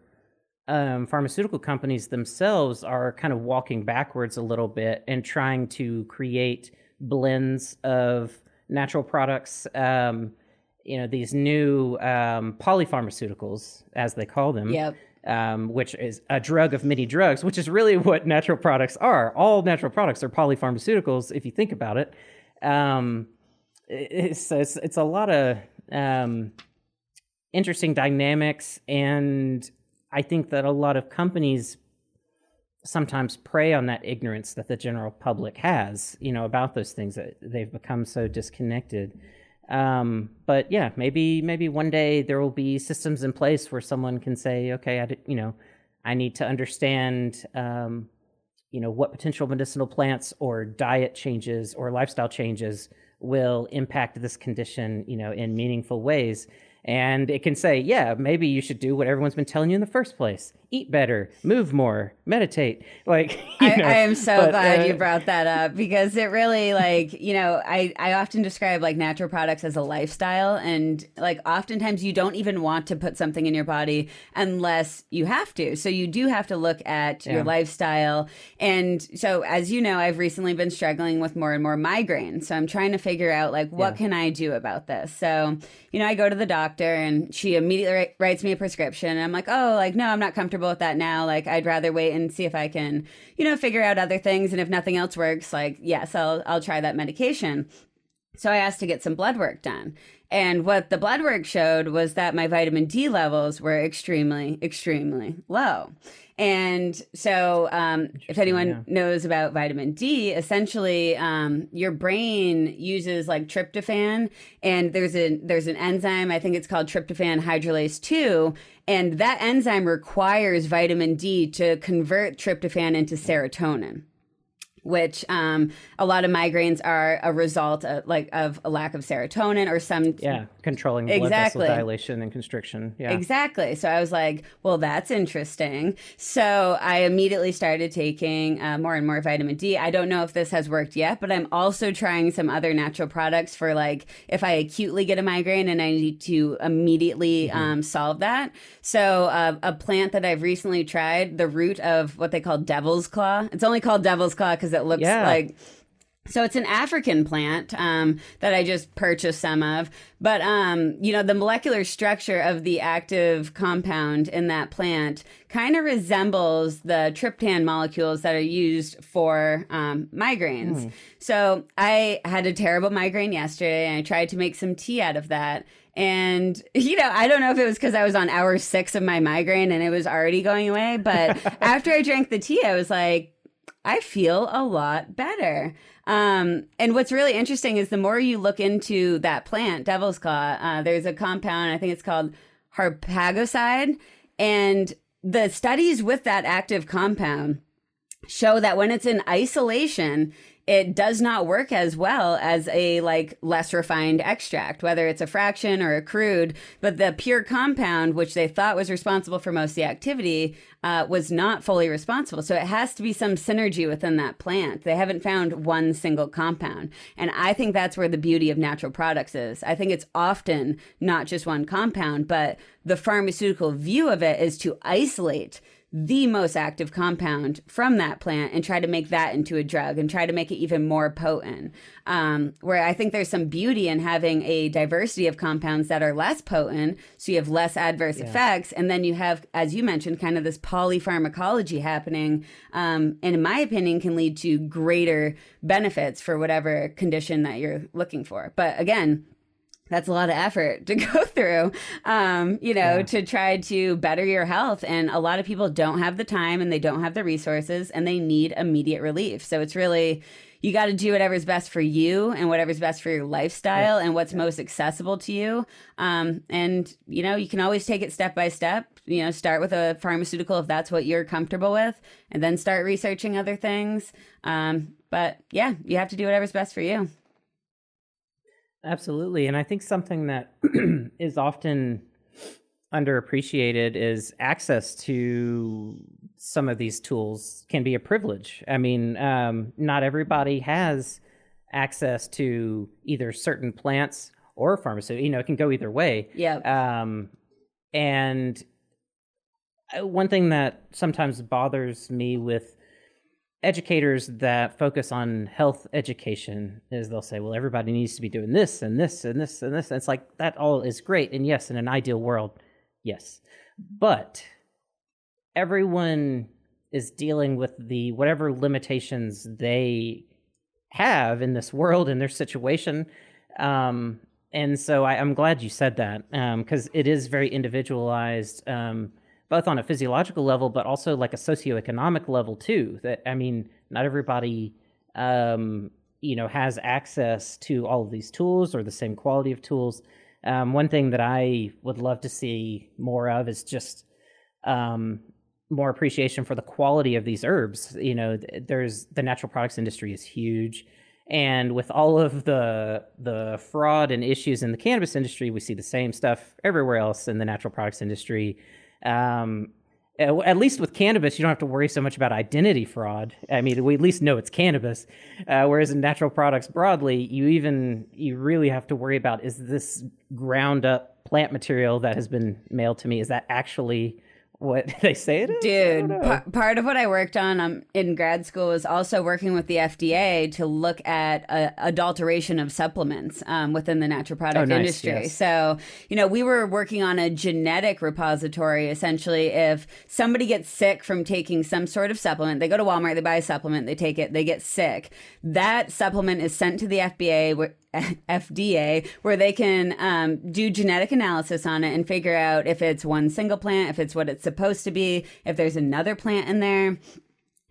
um, pharmaceutical companies themselves are kind of walking backwards a little bit and trying to create blends of natural products. Um, you know these new um, polypharmaceuticals, as they call them. Yep. Um, which is a drug of many drugs, which is really what natural products are. All natural products are polypharmaceuticals, if you think about it. Um, it's, it's, it's a lot of um, interesting dynamics, and I think that a lot of companies sometimes prey on that ignorance that the general public has, you know, about those things that they've become so disconnected. Um, but yeah, maybe maybe one day there will be systems in place where someone can say, okay, I you know, I need to understand, um, you know, what potential medicinal plants or diet changes or lifestyle changes will impact this condition, you know, in meaningful ways and it can say, yeah, maybe you should do what everyone's been telling you in the first place: eat better, move more, meditate. Like, I, I, am so but, glad uh, you brought that up because it really, like, you know, I I often describe like natural products as a lifestyle, and like oftentimes you don't even want to put something in your body unless you have to. So you do have to look at yeah. your lifestyle, and so as you know, I've recently been struggling with more and more migraine. So I'm trying to figure out like what yeah. can I do about this. So you know, I go to the doctor doctor and she immediately writes me a prescription. And I'm like, oh, like, no, I'm not comfortable with that now. Like, I'd rather wait and see if I can, you know, figure out other things. And if nothing else works, like, yes, I'll, I'll try that medication. So I asked to get some blood work done. And what the blood work showed was that my vitamin D levels were extremely, extremely low. And so, um, if anyone yeah. knows about vitamin D, essentially, um, your brain uses like tryptophan, and there's a there's an enzyme. I think it's called tryptophan hydrolase two, and that enzyme requires vitamin D to convert tryptophan into serotonin which um, a lot of migraines are a result of like of a lack of serotonin or some yeah controlling blood exactly. vessel dilation and constriction. Yeah. Exactly. So i was like well that's interesting. So i immediately started taking uh, more and more vitamin d. I don't know if this has worked yet but i'm also trying some other natural products for like if i acutely get a migraine and i need to immediately mm-hmm. um, solve that. So uh, a plant that i've recently tried the root of what they call devil's claw. It's only called devil's claw because it looks yeah. like so it's an African plant um, that I just purchased some of, but um, you know the molecular structure of the active compound in that plant kind of resembles the tryptophan molecules that are used for um, migraines. Mm. So I had a terrible migraine yesterday, and I tried to make some tea out of that. And, you know, I don't know if it was because I was on hour six of my migraine and it was already going away. But after I drank the tea, I was like, I feel a lot better. Um, and what's really interesting is the more you look into that plant, devil's claw, uh, there's a compound, I think it's called harpagoside. And the studies with that active compound show that when it's in isolation, it does not work as well as a like less refined extract, whether it's a fraction or a crude. But the pure compound, which they thought was responsible for most of the activity, uh, was not fully responsible. So it has to be some synergy within that plant. They haven't found one single compound. And I think that's where the beauty of natural products is. I think it's often not just one compound, but the pharmaceutical view of it is to isolate the most active compound from that plant and try to make that into a drug and try to make it even more potent. Um, where I think there's some beauty in having a diversity of compounds that are less potent, so you have less adverse yeah. effects, and then you have, as you mentioned, kind of this polypharmacology happening, um, and in my opinion, can lead to greater benefits for whatever condition that you're looking for. But again, that's a lot of effort to go through, um, you know, yeah. to try to better your health. And a lot of people don't have the time and they don't have the resources and they need immediate relief. So it's really, you got to do whatever's best for you and whatever's best for your lifestyle yeah. and what's yeah. most accessible to you. Um, and, you know, you can always take it step by step. You know, start with a pharmaceutical if that's what you're comfortable with, and then start researching other things. Um, but yeah, you have to do whatever's best for you. Absolutely. And I think something that is often underappreciated is access to some of these tools can be a privilege. I mean, um, not everybody has access to either certain plants or pharmaceutical. You know, it can go either way. Yeah. Um, and uh, one thing that sometimes bothers me with educators that focus on health education is they'll say, well, everybody needs to be doing this and this and this and this. And it's like that all is great. And yes, in an ideal world, yes. But everyone is dealing with the whatever limitations they have in this world in their situation. Um, and so I, am glad you said that because um, it is very individualized. Um, both on a physiological level, but also like a socioeconomic level too. That I mean, not everybody, um, you know, has access to all of these tools or the same quality of tools. Um, one thing that I would love to see more of is just um, more appreciation for the quality of these herbs. You know, there's the natural products industry is huge, and with all of the the fraud and issues in the cannabis industry, we see the same stuff everywhere else in the natural products industry. Um, at least with cannabis, you don't have to worry so much about identity fraud. I mean, we at least know it's cannabis. Uh, whereas in natural products broadly, you even you really have to worry about is this ground up plant material that has been mailed to me is that actually what they say it is. Dude, p- part of what I worked on um, in grad school was also working with the FDA to look at uh, adulteration of supplements um, within the natural product oh, nice, industry. Yes. So, you know, we were working on a genetic repository. Essentially, if somebody gets sick from taking some sort of supplement, they go to Walmart, they buy a supplement, they take it, they get sick. That supplement is sent to the FDA FDA, where they can um, do genetic analysis on it and figure out if it's one single plant, if it's what it's supposed to be, if there's another plant in there.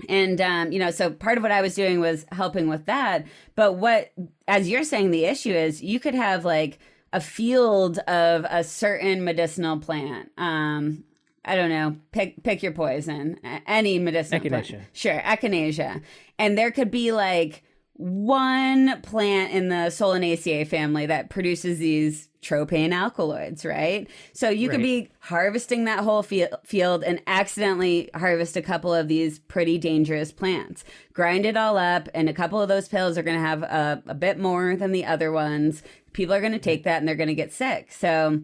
And, um, you know, so part of what I was doing was helping with that. But what, as you're saying, the issue is you could have like a field of a certain medicinal plant. Um, I don't know, pick pick your poison, any medicinal echinacea. plant. Sure, echinacea. And there could be like one plant in the Solanaceae family that produces these tropane alkaloids, right? So you right. could be harvesting that whole field and accidentally harvest a couple of these pretty dangerous plants. Grind it all up, and a couple of those pills are going to have a, a bit more than the other ones. People are going to take that and they're going to get sick. So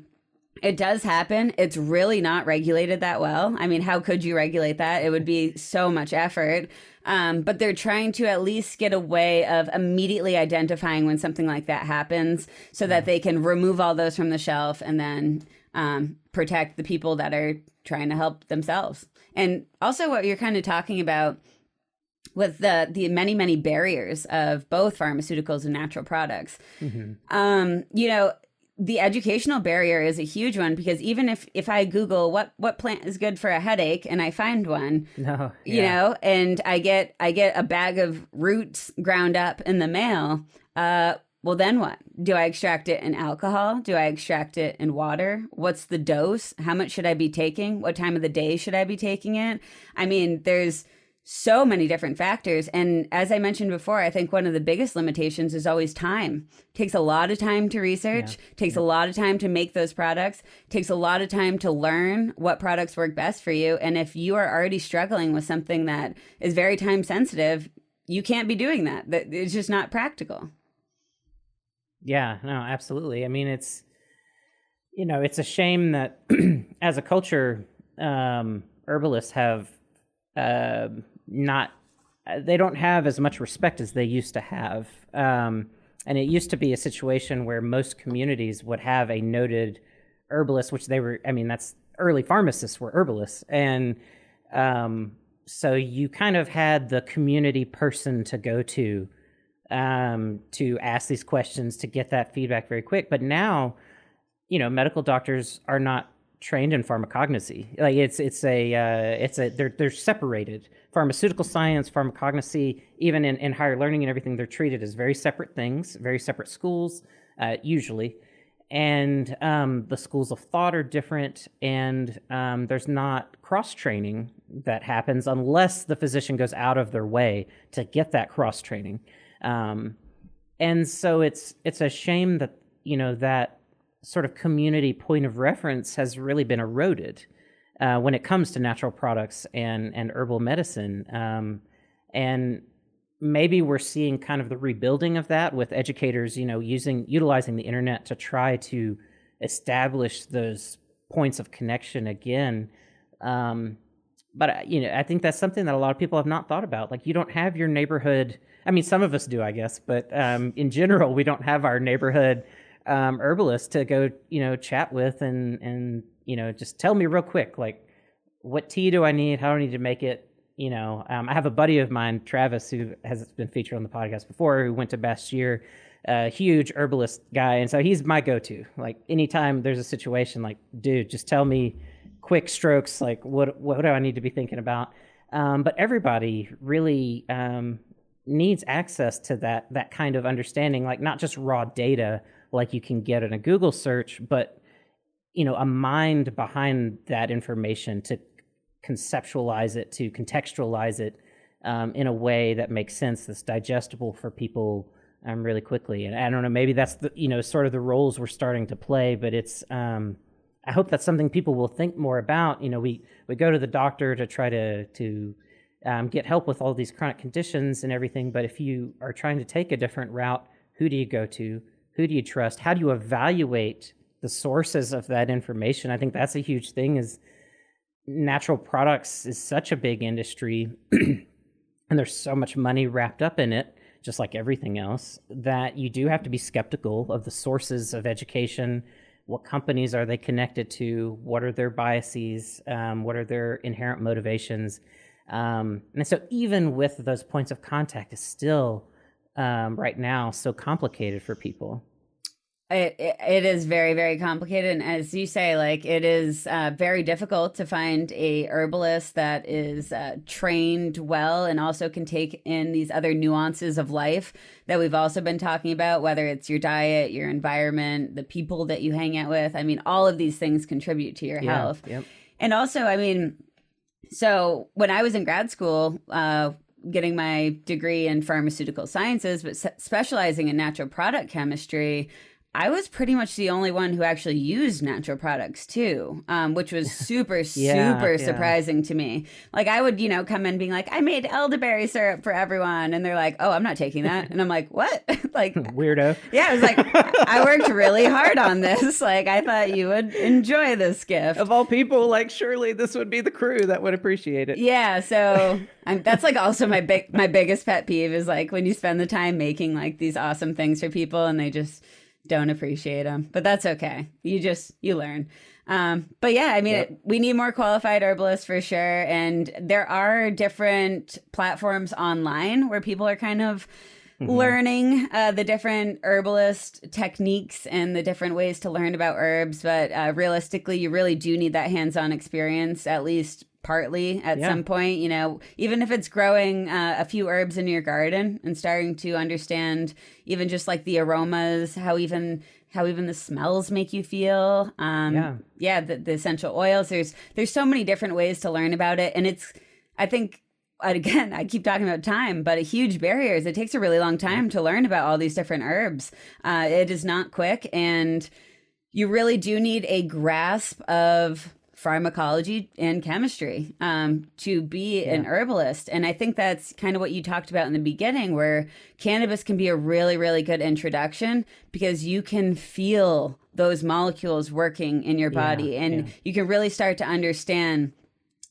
it does happen. It's really not regulated that well. I mean, how could you regulate that? It would be so much effort. Um, but they're trying to at least get a way of immediately identifying when something like that happens so that they can remove all those from the shelf and then um, protect the people that are trying to help themselves. And also, what you're kind of talking about with the the many many barriers of both pharmaceuticals and natural products. Mm-hmm. Um, you know, the educational barrier is a huge one because even if if I Google what what plant is good for a headache and I find one, no, yeah. you know, and I get I get a bag of roots ground up in the mail, uh, well then what? Do I extract it in alcohol? Do I extract it in water? What's the dose? How much should I be taking? What time of the day should I be taking it? I mean, there's so many different factors. And as I mentioned before, I think one of the biggest limitations is always time. It takes a lot of time to research, yeah. takes yeah. a lot of time to make those products, takes a lot of time to learn what products work best for you. And if you are already struggling with something that is very time sensitive, you can't be doing that. It's just not practical. Yeah, no, absolutely. I mean, it's you know, it's a shame that as a culture um herbalists have uh, not they don't have as much respect as they used to have. Um, and it used to be a situation where most communities would have a noted herbalist, which they were, I mean, that's early pharmacists were herbalists. And um, so you kind of had the community person to go to um, to ask these questions to get that feedback very quick. But now, you know, medical doctors are not trained in pharmacognosy. Like it's it's a uh, it's a they're they're separated. Pharmaceutical science, pharmacognosy, even in, in higher learning and everything, they're treated as very separate things, very separate schools, uh, usually. And um, the schools of thought are different, and um, there's not cross training that happens unless the physician goes out of their way to get that cross training. Um, and so it's it's a shame that you know that sort of community point of reference has really been eroded uh, when it comes to natural products and and herbal medicine. Um, and maybe we're seeing kind of the rebuilding of that with educators, you know, using utilizing the internet to try to establish those points of connection again. Um, but uh, you know, I think that's something that a lot of people have not thought about. Like, you don't have your neighborhood. I mean, some of us do, I guess, but um, in general, we don't have our neighborhood um, herbalist to go, you know, chat with and and you know, just tell me real quick, like, what tea do I need? How do I need to make it? You know, um, I have a buddy of mine, Travis, who has been featured on the podcast before, who went to Bastyr, a huge herbalist guy, and so he's my go-to. Like, anytime there's a situation, like, dude, just tell me quick strokes, like, what what do I need to be thinking about? Um, but everybody really um, needs access to that that kind of understanding, like not just raw data like you can get in a Google search, but you know, a mind behind that information to conceptualize it, to contextualize it um, in a way that makes sense, that's digestible for people um, really quickly. And I don't know, maybe that's the you know sort of the roles we're starting to play, but it's. Um, I hope that's something people will think more about. You know, we we go to the doctor to try to to um, get help with all these chronic conditions and everything, but if you are trying to take a different route, who do you go to? Who do you trust? How do you evaluate the sources of that information? I think that's a huge thing. Is natural products is such a big industry, and there's so much money wrapped up in it, just like everything else, that you do have to be skeptical of the sources of education. What companies are they connected to? What are their biases? Um, what are their inherent motivations? Um, and so, even with those points of contact, is still um, right now so complicated for people. It, it, it is very very complicated and as you say like it is uh, very difficult to find a herbalist that is uh, trained well and also can take in these other nuances of life that we've also been talking about whether it's your diet your environment the people that you hang out with i mean all of these things contribute to your Yeah, health yep. and also i mean so when i was in grad school uh, getting my degree in pharmaceutical sciences but s- specializing in natural product chemistry I was pretty much the only one who actually used natural products too, um, which was super, Yeah, super yeah. surprising to me. Like I would, you know, come in being like, I made elderberry syrup for everyone. And they're like, oh, I'm not taking that. And I'm like, what? like, Weirdo. yeah, I was like, I worked really hard on this. Like I thought you would enjoy this gift. Of all people, like surely this would be the crew that would appreciate it. Yeah, so I'm, that's like also my big my biggest pet peeve is like when you spend the time making like these awesome things for people and they just don't appreciate them. But that's okay. You just you learn. Um, but yeah, I mean, Yep. it, we need more qualified herbalists for sure. And there are different platforms online where people are kind of learning uh, the different herbalist techniques and the different ways to learn about herbs. But uh, realistically, you really do need that hands on experience, at least partly at Yeah. some point. You know, even if it's growing uh, a few herbs in your garden and starting to understand even just like the aromas, how even how even the smells make you feel. Um, Yeah. yeah, the, the essential oils. There's there's so many different ways to learn about it, and it's I think again I keep talking about time, but a huge barrier is it takes a really long time to learn about all these different herbs. Uh, it is not quick, and you really do need a grasp of pharmacology and chemistry um, to be an herbalist. And I think that's kind of what you talked about in the beginning, where cannabis can be a really, really good introduction because you can feel those molecules working in your body and yeah. you can really start to understand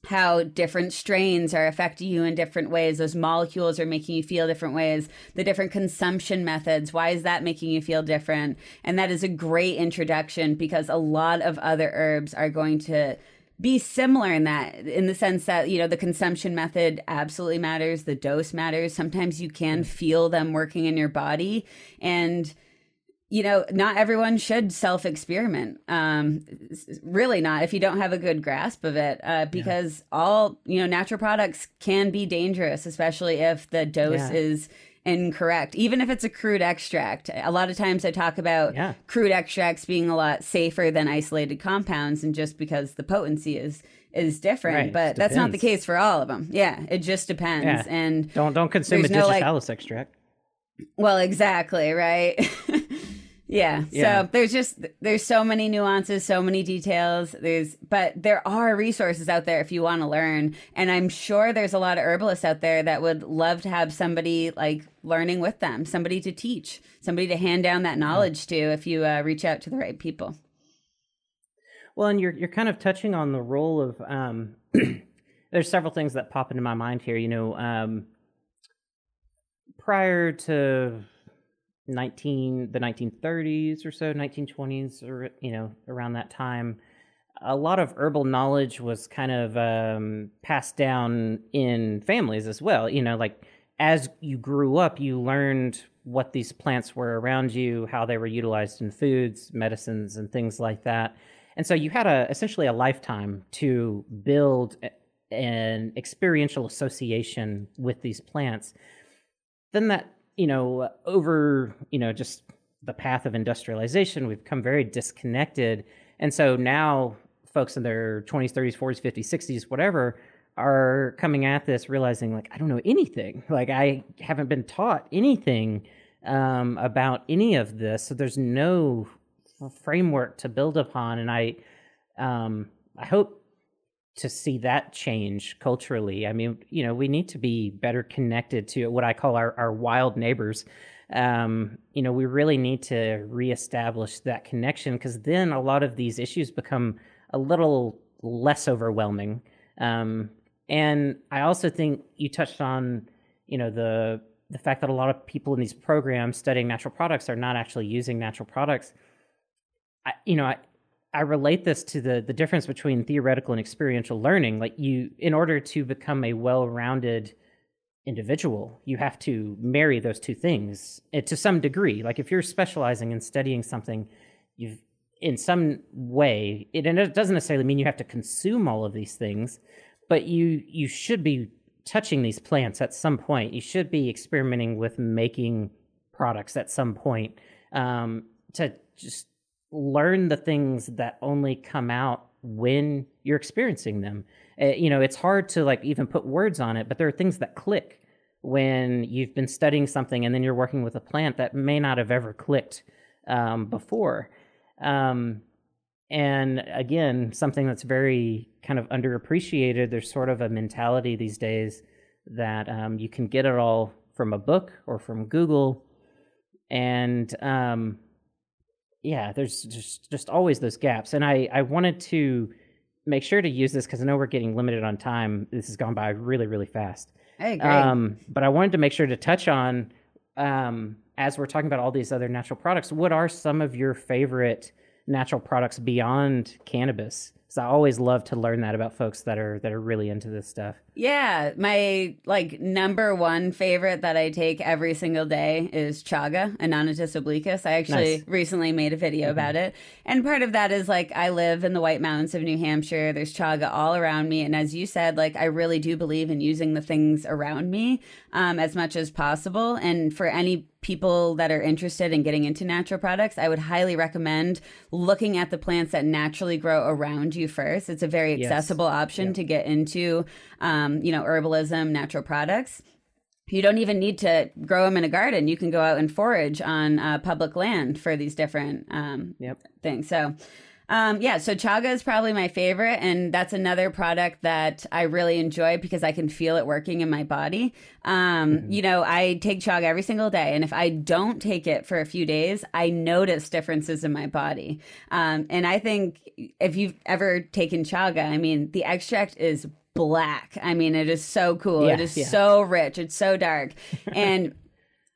how different strains are affecting you in different ways. Those molecules are making you feel different ways. The different consumption methods, why is that making you feel different? And that is a great introduction because a lot of other herbs are going to be similar in that in the sense that you know the consumption method absolutely matters the dose matters sometimes you can mm. feel them working in your body and you know, not everyone should self experiment. Um, really not if you don't have a good grasp of it, uh, because yeah. all, you know, natural products can be dangerous, especially if the dose yeah. is incorrect, even if it's a crude extract. A lot of times I talk about yeah. crude extracts being a lot safer than isolated compounds, and just because the potency is is different, right, but that's not the case for all of them. Yeah, it just depends. Yeah. And don't don't consume a digitalis no, like, extract. Well, exactly, right. Yeah. yeah. So there's just there's so many nuances, so many details. There's but there are resources out there if you want to learn. And I'm sure there's a lot of herbalists out there that would love to have somebody like learning with them, somebody to teach, somebody to hand down that knowledge to if you uh, reach out to the right people. Well, and you're you're kind of touching on the role of um there's several things that pop into my mind here, you know, um prior to 19 the 1930s or so 1920s or you know around that time a lot of herbal knowledge was kind of um, passed down in families as well. You know like as you grew up you learned what these plants were around you how they were utilized in foods medicines and things like that. And so you had a essentially a lifetime to build an experiential association with these plants. Then that you know, over, you know, just the path of industrialization, we've become very disconnected. And so now folks in their 20s, 30s, 40s, 50s, 60s, whatever, are coming at this realizing, like, I don't know anything. Like, I haven't been taught anything um, about any of this. So there's no framework to build upon. And I, um, I hope to see that change culturally. I mean, you know, we need to be better connected to what I call our, our wild neighbors. Um, you know, we really need to reestablish that connection because then a lot of these issues become a little less overwhelming. Um, and I also think you touched on, you know, the the fact that a lot of people in these programs studying natural products are not actually using natural products. I, you know, I, I relate this to the the difference between theoretical and experiential learning. Like you, in order to become a well-rounded individual, you have to marry those two things eh, to some degree. Like if you're specializing in studying something, you've in some way, it, and it doesn't necessarily mean you have to consume all of these things, but you you should be touching these plants at some point. You should be experimenting with making products at some point um, to just learn the things that only come out when you're experiencing them. Uh, you know, it's hard to like even put words on it, but there are things that click when you've been studying something and then you're working with a plant that may not have ever clicked um, before. Um, and again, something that's very kind of underappreciated. There's sort of a mentality these days that um, you can get it all from a book or from Google, and um, yeah, there's just just always those gaps, and I I wanted to make sure to use this because I know we're getting limited on time. This has gone by really really fast. I agree. Um, but I wanted to make sure to touch on um, as we're talking about all these other natural products. What are some of your favorite natural products beyond cannabis? So I always love to learn that about folks that are that are really into this stuff. Yeah, my like number one favorite that I take every single day is chaga, Inonotus obliquus. I actually nice. recently made a video mm-hmm. about it. And part of that is like I live in the White Mountains of New Hampshire. There's chaga all around me. And as you said, like I really do believe in using the things around me um, as much as possible. And for any people that are interested in getting into natural products, I would highly recommend looking at the plants that naturally grow around you first. It's a very accessible yes. option to get into. Um, um, you know, herbalism, natural products. You don't even need to grow them in a garden. You can go out and forage on uh, public land for these different um, yep. things. So, um, yeah, so chaga is probably my favorite, and that's another product that I really enjoy because I can feel it working in my body. Um, mm-hmm. You know, I take chaga every single day, and if I don't take it for a few days, I notice differences in my body. Um, and I think if you've ever taken chaga, I mean, the extract is black. I mean, it is so cool. Yeah, it is yeah. so rich. It's so dark. And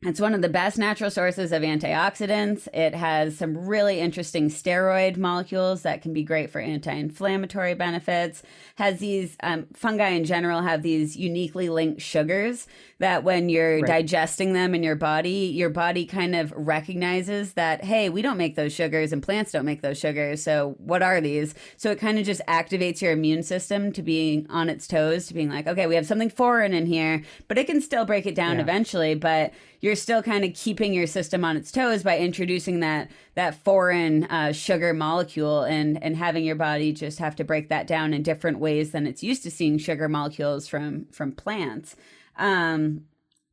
it's one of the best natural sources of antioxidants. It has some really interesting steroid molecules that can be great for anti-inflammatory benefits. Has these um, fungi in general have these uniquely linked sugars that when you're Right. digesting them in your body, your body kind of recognizes that hey, we don't make those sugars and plants don't make those sugars. So what are these? So it kind of just activates your immune system to being on its toes, to being like, okay, we have something foreign in here, but it can still break it down Yeah. eventually. But you're still kind of keeping your system on its toes by introducing that that foreign uh, sugar molecule and and having your body just have to break that down in different ways than it's used to seeing sugar molecules from from plants. Um,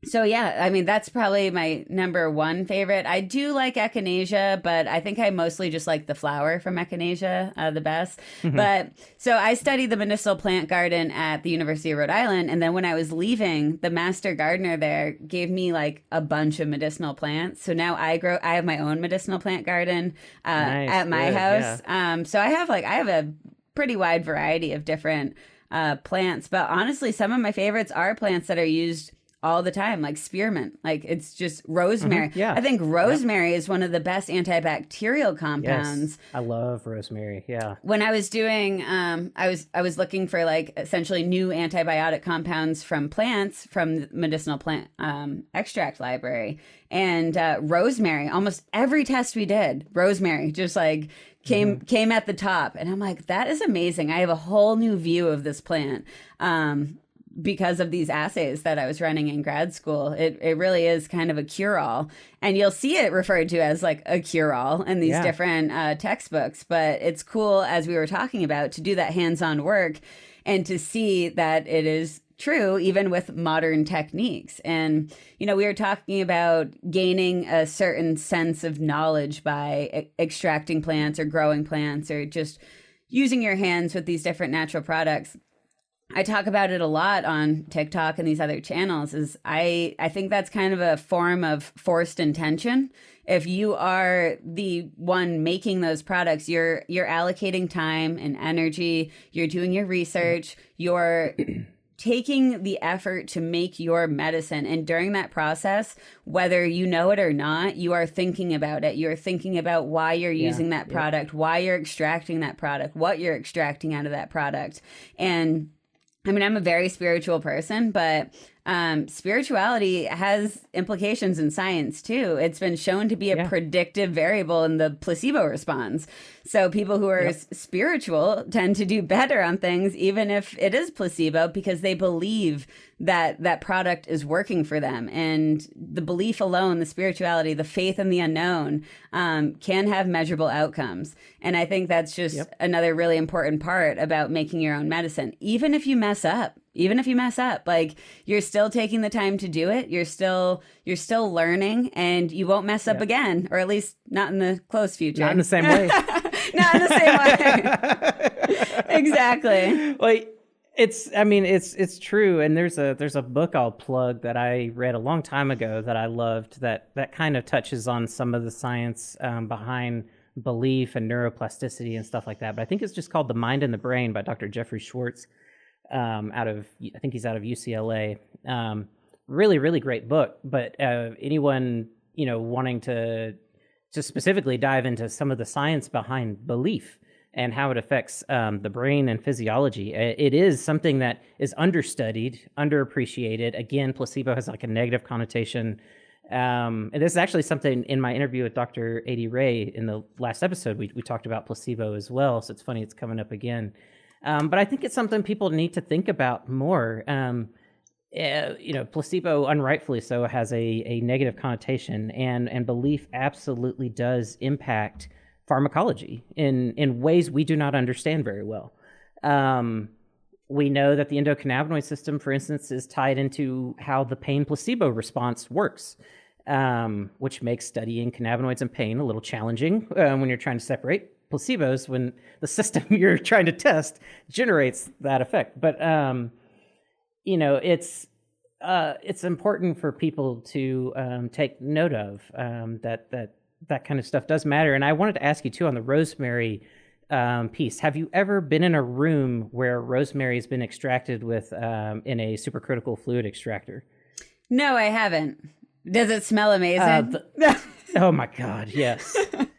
so yeah, I mean that's probably my number one favorite. I do like echinacea, but I think I mostly just like the flower from echinacea uh, the best. But so I studied the medicinal plant garden at the University of Rhode Island, and then when I was leaving, the master gardener there gave me like a bunch of medicinal plants. So now I grow. I have my own medicinal plant garden uh, Nice, at my good, house. Um, so I have like I have a pretty wide variety of different uh, plants, but honestly, some of my favorites are plants that are used all the time, like spearmint. Like it's just rosemary. Mm-hmm. yeah. I think rosemary is one of the best antibacterial compounds Yes, I love rosemary. Yeah. when I was doing, um, I was I was looking for like essentially new antibiotic compounds from plants from the medicinal plant um, extract library, and uh, rosemary. Almost every test we did, rosemary just like came came at the top, and I'm like, that is amazing. I have a whole new view of this plant. Um, because of these assays that I was running in grad school. It it really is kind of a cure all, and you'll see it referred to as like a cure all in these Yeah. different uh, textbooks. But it's cool, as we were talking about, to do that hands on work and to see that it is true even with modern techniques. And you know, we were talking about gaining a certain sense of knowledge by e- extracting plants or growing plants or just using your hands with these different natural products. I talk about it a lot on TikTok and these other channels is I I think that's kind of a form of forced intention. If you are the one making those products, you're you're allocating time and energy, you're doing your research, you're taking the effort to make your medicine. And during that process whether you know it or not you are thinking about it. You're thinking about why you're using that product why you're extracting that product what you're extracting out of that product. And I mean, I'm a very spiritual person, but um, spirituality has implications in science too. It's been shown to be a Yeah. predictive variable in the placebo response. So people who are s- spiritual tend to do better on things, even if it is placebo, because they believe that that product is working for them. And the belief alone, the spirituality, the faith in the unknown, um, can have measurable outcomes. And I think that's just another really important part about making your own medicine. Even if you mess up, even if you mess up, like you're still taking the time to do it. You're still you're still learning, and you won't mess up again, or at least not in the close future. Not in the same way. not in the same way. exactly. well, it's I mean it's it's true and there's a there's a book I'll plug that I read a long time ago that I loved that that kind of touches on some of the science um, behind belief and neuroplasticity and stuff like that. But I think it's just called The Mind and the Brain by Dr. Jeffrey Schwartz um, out of I think he's out of UCLA. Um, really really great book. But uh, anyone you know wanting to to specifically dive into some of the science behind belief and how it affects um, the brain and physiology. It is something that is understudied, underappreciated. Again, placebo has like a negative connotation. Um, and this is actually something in my interview with Dr. A.D. Ray in the last episode, we, we talked about placebo as well. So it's funny it's coming up again. Um, but I think it's something people need to think about more. Um, uh, you know, placebo, unrightfully so, has a, a negative connotation, and and belief absolutely does impact pharmacology in in ways we do not understand very well. Um, we know that the endocannabinoid system, for instance, is tied into how the pain placebo response works, um, which makes studying cannabinoids and pain a little challenging uh, when you're trying to separate placebos when the system you're trying to test generates that effect. But um, you know, it's uh, it's important for people to um, take note of um, that that that kind of stuff does matter. And I wanted to ask you too on the rosemary um, piece. Have you ever been in a room where rosemary has been extracted with um, in a supercritical fluid extractor? No, I haven't. Does it smell amazing? Uh, the, oh my god, yes,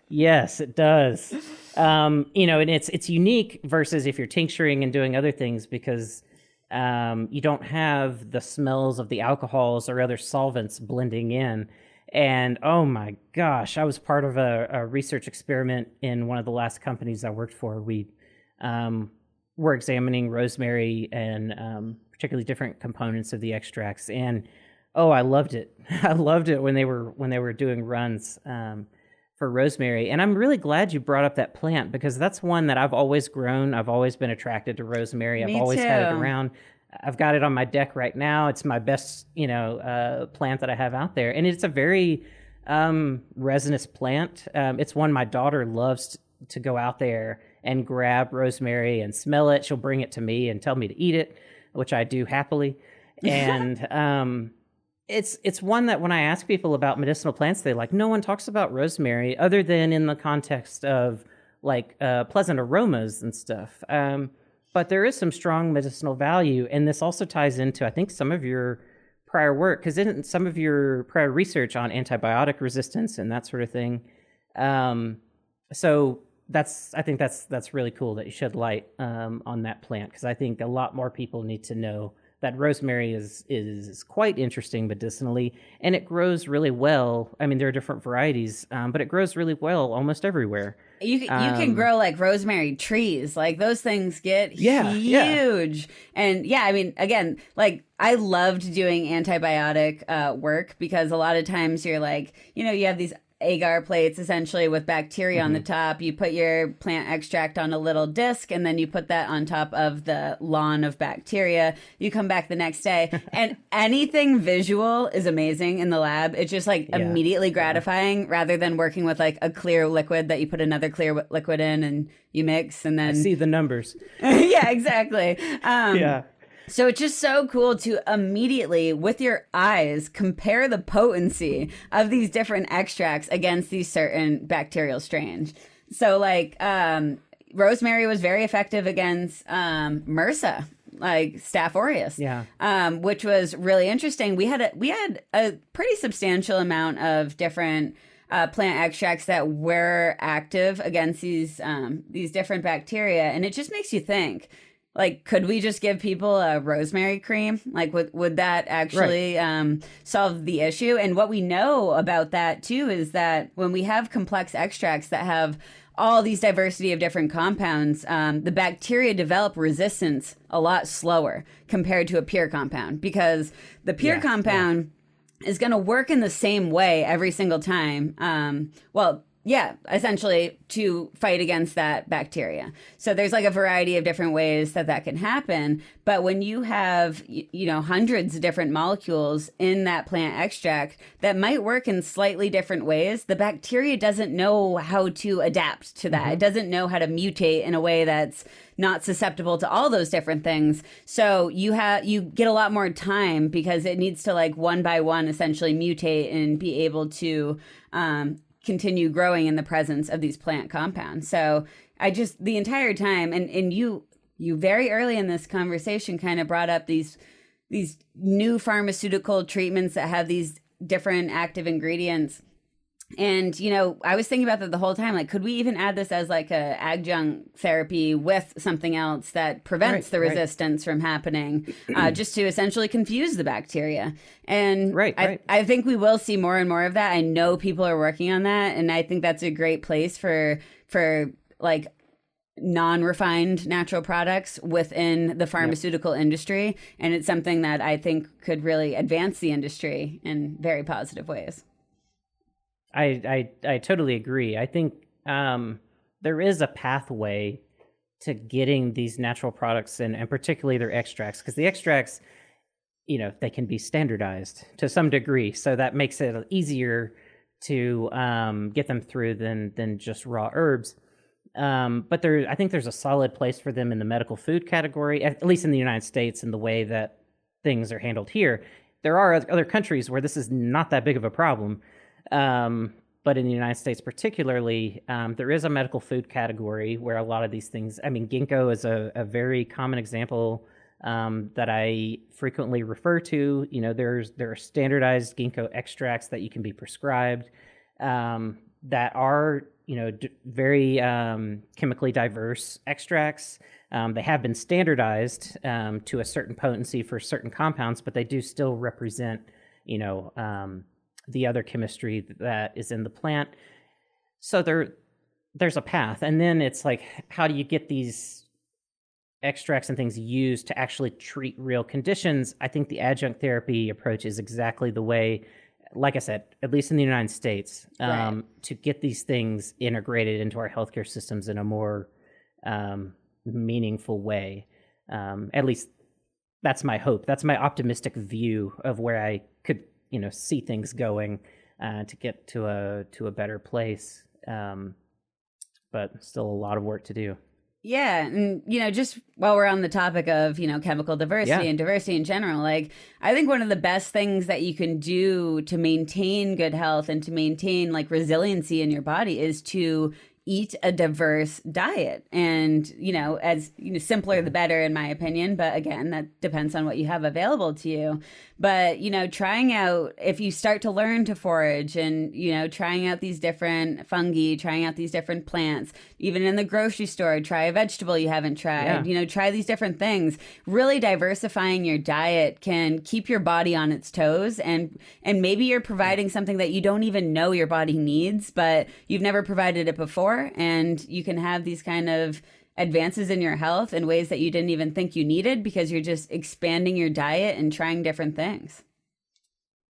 yes, it does. Um, you know, and it's it's unique versus if you're tincturing and doing other things because um, you don't have the smells of the alcohols or other solvents blending in. And oh my gosh, I was part of a, a research experiment in one of the last companies I worked for. We um, were examining rosemary and um, particularly different components of the extracts, and oh, I loved it. I loved it when they were when they were doing runs um, for rosemary. And I'm really glad you brought up that plant because that's one that I've always grown. I've always been attracted to rosemary. Me I've always had it around. I've got it on my deck right now. It's my best, you know, uh, plant that I have out there, and it's a very um, resinous plant. Um, it's one my daughter loves t- to go out there and grab rosemary and smell it. She'll bring it to me and tell me to eat it, which I do happily. And um, it's it's one that when I ask people about medicinal plants, they like no one talks about rosemary other than in the context of like uh, pleasant aromas and stuff. Um, but there is some strong medicinal value, and this also ties into I think some of your prior work because in some of your prior research on antibiotic resistance and that sort of thing. Um, so that's I think that's that's really cool that you shed light um, on that plant because I think a lot more people need to know that rosemary is is quite interesting medicinally and it grows really well. I mean there are different varieties, um, but it grows really well almost everywhere. You can, you can Um, grow like rosemary trees. Like those things get Yeah, yeah. huge. And yeah, I mean, again, like I loved doing antibiotic uh, work because a lot of times you're like, you know, you have these agar plates essentially with bacteria on the Mm-hmm. top. You put your plant extract on a little disc and then you put that on top of the lawn of bacteria. You come back the next day and anything visual is amazing in the lab. It's just like Yeah. immediately gratifying rather than working with like a clear liquid that you put another clear wi- liquid in and you mix and I then see the numbers. yeah exactly um Yeah. So it's just so cool to immediately with your eyes compare the potency of these different extracts against these certain bacterial strains so like um rosemary was very effective against um mrsa like staph aureus Yeah. um, which was really interesting. We had a we had a pretty substantial amount of different uh, plant extracts that were active against these um, these different bacteria, and it just makes you think. Like, could we just give people a rosemary cream? Like, would would that actually um, solve the issue? And what we know about that too is that when we have complex extracts that have all these diversity of different compounds, um, the bacteria develop resistance a lot slower compared to a pure compound because the pure Yeah, compound is going to work in the same way every single time. Um, well, yeah, essentially to fight against that bacteria. So there's like a variety of different ways that that can happen. But when you have, you know, hundreds of different molecules in that plant extract that might work in slightly different ways, the bacteria doesn't know how to adapt to that. It doesn't know how to mutate in a way that's not susceptible to all those different things. So you have you get a lot more time because it needs to like one by one essentially mutate and be able to um, continue growing in the presence of these plant compounds. So I just the entire time and and you you very early in this conversation kind of brought up these these new pharmaceutical treatments that have these different active ingredients and you know, I was thinking about that the whole time. Like, could we even add this as like a adjunct therapy with something else that prevents Right, the right. resistance from happening, uh, just to essentially confuse the bacteria? And Right, I, right. I think we will see more and more of that. I know people are working on that, and I think that's a great place for for like non-refined natural products within the pharmaceutical industry and it's something that i think could really advance the industry in very positive ways I, I I totally agree. I think um, there is a pathway to getting these natural products in, and particularly their extracts, because the extracts, you know, they can be standardized to some degree, so that makes it easier to um, get them through than than just raw herbs. Um, but there, I think there's a solid place for them in the medical food category, at least in the United States, in the way that things are handled here. There are other countries where this is not that big of a problem. Um, but in the United States, particularly, um, there is a medical food category where a lot of these things. I mean, ginkgo is a, a very common example um, that I frequently refer to. You know, there's there are standardized ginkgo extracts that you can be prescribed um, that are you know d- very um, chemically diverse extracts. Um, they have been standardized um, to a certain potency for certain compounds, but they do still represent you know um, the other chemistry that is in the plant. So there there's a path. And then it's like how do you get these extracts and things used to actually treat real conditions? I think the adjunct therapy approach is exactly the way like I said, at least in the United States, um, right. to get these things integrated into our healthcare systems in a more um, meaningful way. Um, at least that's my hope. That's my optimistic view of where I could you know see things going uh, to get to a to a better place. Um, but still a lot of work to do. Yeah, and you know, just while we're on the topic of you know chemical diversity yeah. and diversity in general, like I think one of the best things that you can do to maintain good health and to maintain like resiliency in your body is to eat a diverse diet. And you know as you know simpler the mm-hmm. better in my opinion. But again that depends on what you have available to you. But you know trying out if you start to learn to forage and you know trying out these different fungi trying out these different plants even in the grocery store try a vegetable you haven't tried yeah. you know try these different things. Really diversifying your diet can keep your body on its toes and and maybe you're providing something that you don't even know your body needs but you've never provided it before and you can have these kind of advances in your health in ways that you didn't even think you needed because you're just expanding your diet and trying different things.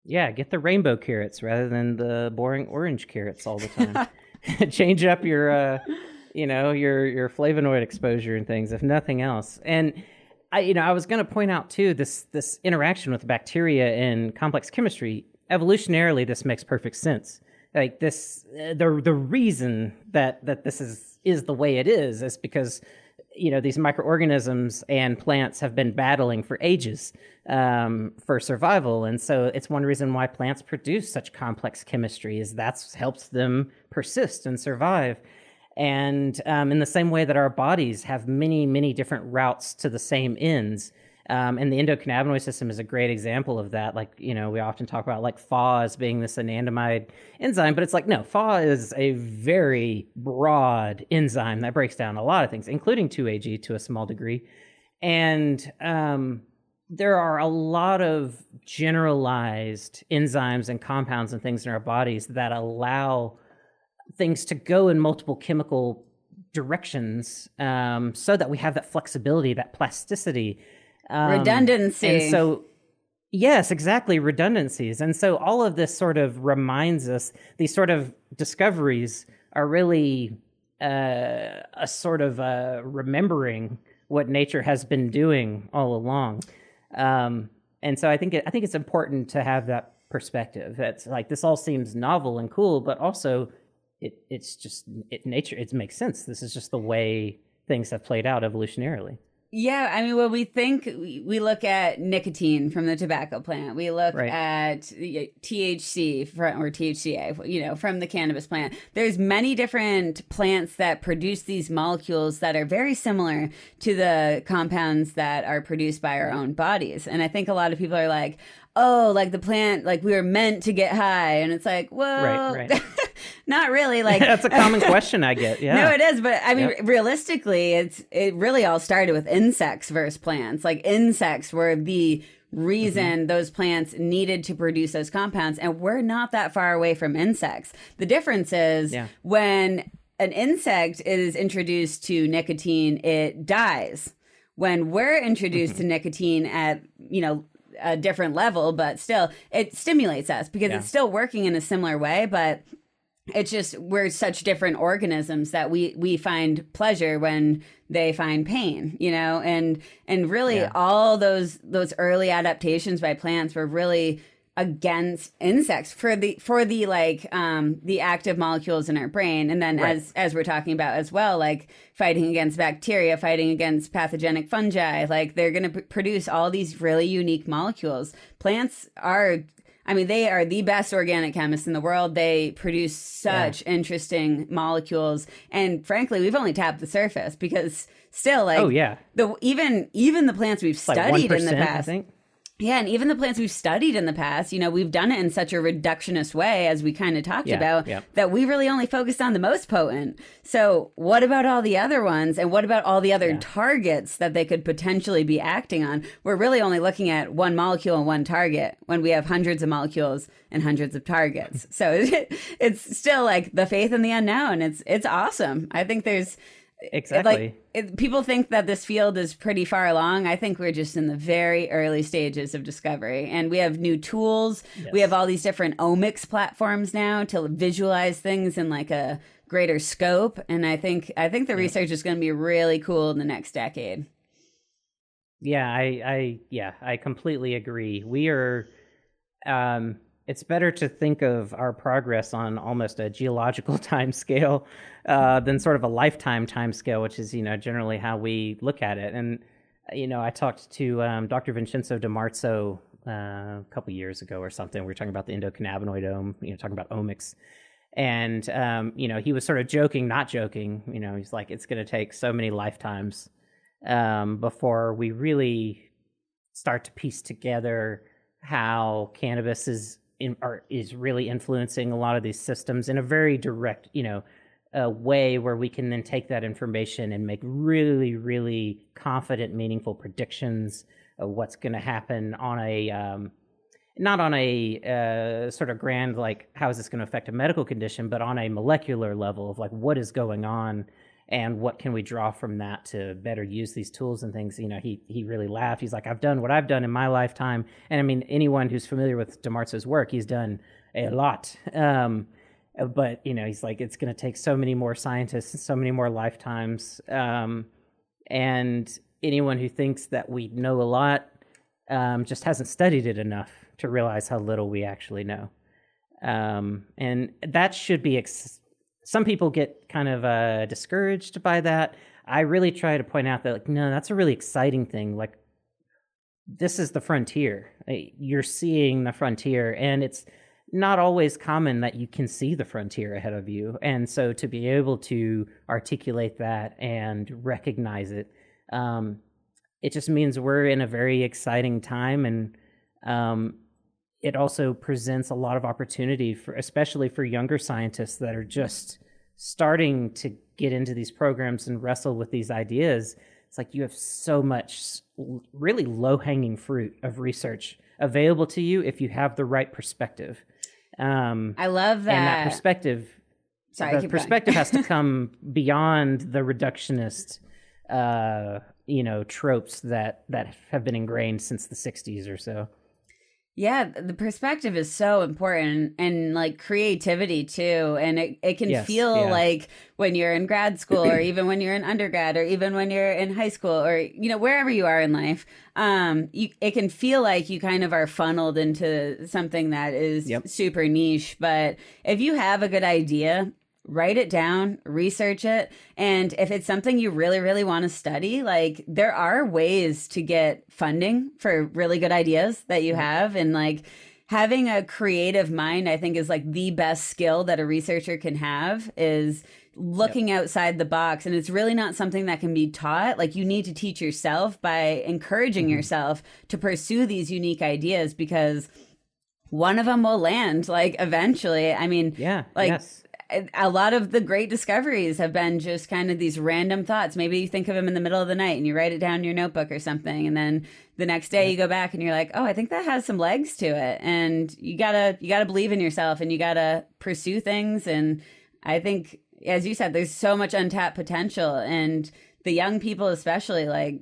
Yeah, get the rainbow carrots rather than the boring orange carrots all the time. Change up your uh, you know, your your flavonoid exposure and things if nothing else. And I you know, I was going to point out too this this interaction with bacteria and complex chemistry. Evolutionarily this makes perfect sense. Like this uh, the the reason that that this is is the way it is is because you know these microorganisms and plants have been battling for ages um, for survival. And so it's one reason why plants produce such complex chemistry is that's helps them persist and survive. And um, in the same way that our bodies have many many different routes to the same ends um, and the endocannabinoid system is a great example of that. Like, you know, we often talk about like FAAH as being this anandamide enzyme, but it's like, no, FAAH is a very broad enzyme that breaks down a lot of things, including 2AG to a small degree. And um, there are a lot of generalized enzymes and compounds and things in our bodies that allow things to go in multiple chemical directions um, so that we have that flexibility, that plasticity um, Redundancy. And so, yes, exactly, redundancies. And so, all of this sort of reminds us, these sort of discoveries are really uh, a sort of uh, remembering what nature has been doing all along. Um, and so, I think it, I think it's important to have that perspective. That's like this all seems novel and cool, but also it it's just it, nature. It makes sense. This is just the way things have played out evolutionarily. Yeah, I mean, when we think we look at nicotine from the tobacco plant, we look right. at THC from, or THCA, you know, from the cannabis plant. There's many different plants that produce these molecules that are very similar to the compounds that are produced by our own bodies. And I think a lot of people are like, "Oh, like the plant, like we were meant to get high," and it's like, well, right, right. not really. Like that's a common question I get. Yeah, no, it is. But I mean, yep. realistically, it's it really all started with insects versus plants. Like insects were the reason mm-hmm. those plants needed to produce those compounds, and we're not that far away from insects. The difference is yeah. when an insect is introduced to nicotine, it dies. When we're introduced mm-hmm. to nicotine at you know a different level, but still it stimulates us because yeah. it's still working in a similar way, but it's just we're such different organisms that we we find pleasure when they find pain you know and and really yeah. all those those early adaptations by plants were really against insects for the for the like um the active molecules in our brain and then right. as as we're talking about as well like fighting against bacteria fighting against pathogenic fungi like they're going to p- produce all these really unique molecules plants are I mean, they are the best organic chemists in the world. They produce such yeah. interesting molecules, and frankly, we've only tapped the surface because still, like, oh yeah, the even even the plants we've studied like in the past. Yeah, and even the plants we've studied in the past, you know, we've done it in such a reductionist way, as we kind of talked yeah, about, yeah. that we really only focused on the most potent. So, what about all the other ones? And what about all the other yeah. targets that they could potentially be acting on? We're really only looking at one molecule and one target when we have hundreds of molecules and hundreds of targets. so, it's still like the faith in the unknown. It's it's awesome. I think there's Exactly. Like it, people think that this field is pretty far along. I think we're just in the very early stages of discovery, and we have new tools. Yes. We have all these different omics platforms now to visualize things in like a greater scope. And I think I think the yeah. research is going to be really cool in the next decade. Yeah, I, I, yeah, I completely agree. We are. Um, it's better to think of our progress on almost a geological time scale uh, than sort of a lifetime time scale, which is you know generally how we look at it. And you know, I talked to um, Dr. Vincenzo Di Marzo uh, a couple years ago or something. We were talking about the endocannabinoidome, you know, talking about omics. And um, you know, he was sort of joking, not joking. You know, he's like, it's going to take so many lifetimes um, before we really start to piece together how cannabis is in, are, is really influencing a lot of these systems in a very direct, you know, a way where we can then take that information and make really, really confident, meaningful predictions of what's going to happen on a um, not on a uh, sort of grand like how is this going to affect a medical condition, but on a molecular level of like what is going on and what can we draw from that to better use these tools and things? You know he he really laughed. He's like i've done what i've done in my lifetime. And i mean anyone who's familiar with Di Marzo's work he's done a lot. Um, but you know he's like it's going to take so many more scientists so many more lifetimes. Um, and anyone who thinks that we know a lot um, just hasn't studied it enough to realize how little we actually know. Um, and that should be ex- some people get kind of uh, discouraged by that. I really try to point out that, like, no, that's a really exciting thing. Like, this is the frontier. You're seeing the frontier, and it's not always common that you can see the frontier ahead of you. And so to be able to articulate that and recognize it, um, it just means we're in a very exciting time. And um, it also presents a lot of opportunity for, especially for younger scientists that are just starting to get into these programs and wrestle with these ideas, it's like you have so much really low hanging fruit of research available to you if you have the right perspective. Um, I love that. And that perspective, Sorry, the perspective has to come beyond the reductionist, uh, you know, tropes that that have been ingrained since the '60s or so. Yeah, the perspective is so important and like creativity too. And it, it can yes, feel yeah. like when you're in grad school or even when you're in undergrad or even when you're in high school or, you know, wherever you are in life, um, you, it can feel like you kind of are funneled into something that is yep. super niche. But if you have a good idea, write it down, research it. And if it's something you really, really want to study, like there are ways to get funding for really good ideas that you have. And like having a creative mind, I think is like the best skill that a researcher can have is looking yep. outside the box. And it's really not something that can be taught. Like you need to teach yourself by encouraging mm-hmm. yourself to pursue these unique ideas because one of them will land like eventually. I mean, yeah, like yes a lot of the great discoveries have been just kind of these random thoughts. Maybe you think of them in the middle of the night and you write it down in your notebook or something, and then the next day you go back and you're like, "Oh, I think that has some legs to it." And you gotta you gotta believe in yourself and you gotta pursue things. And I think, as you said, there's so much untapped potential, and the young people especially like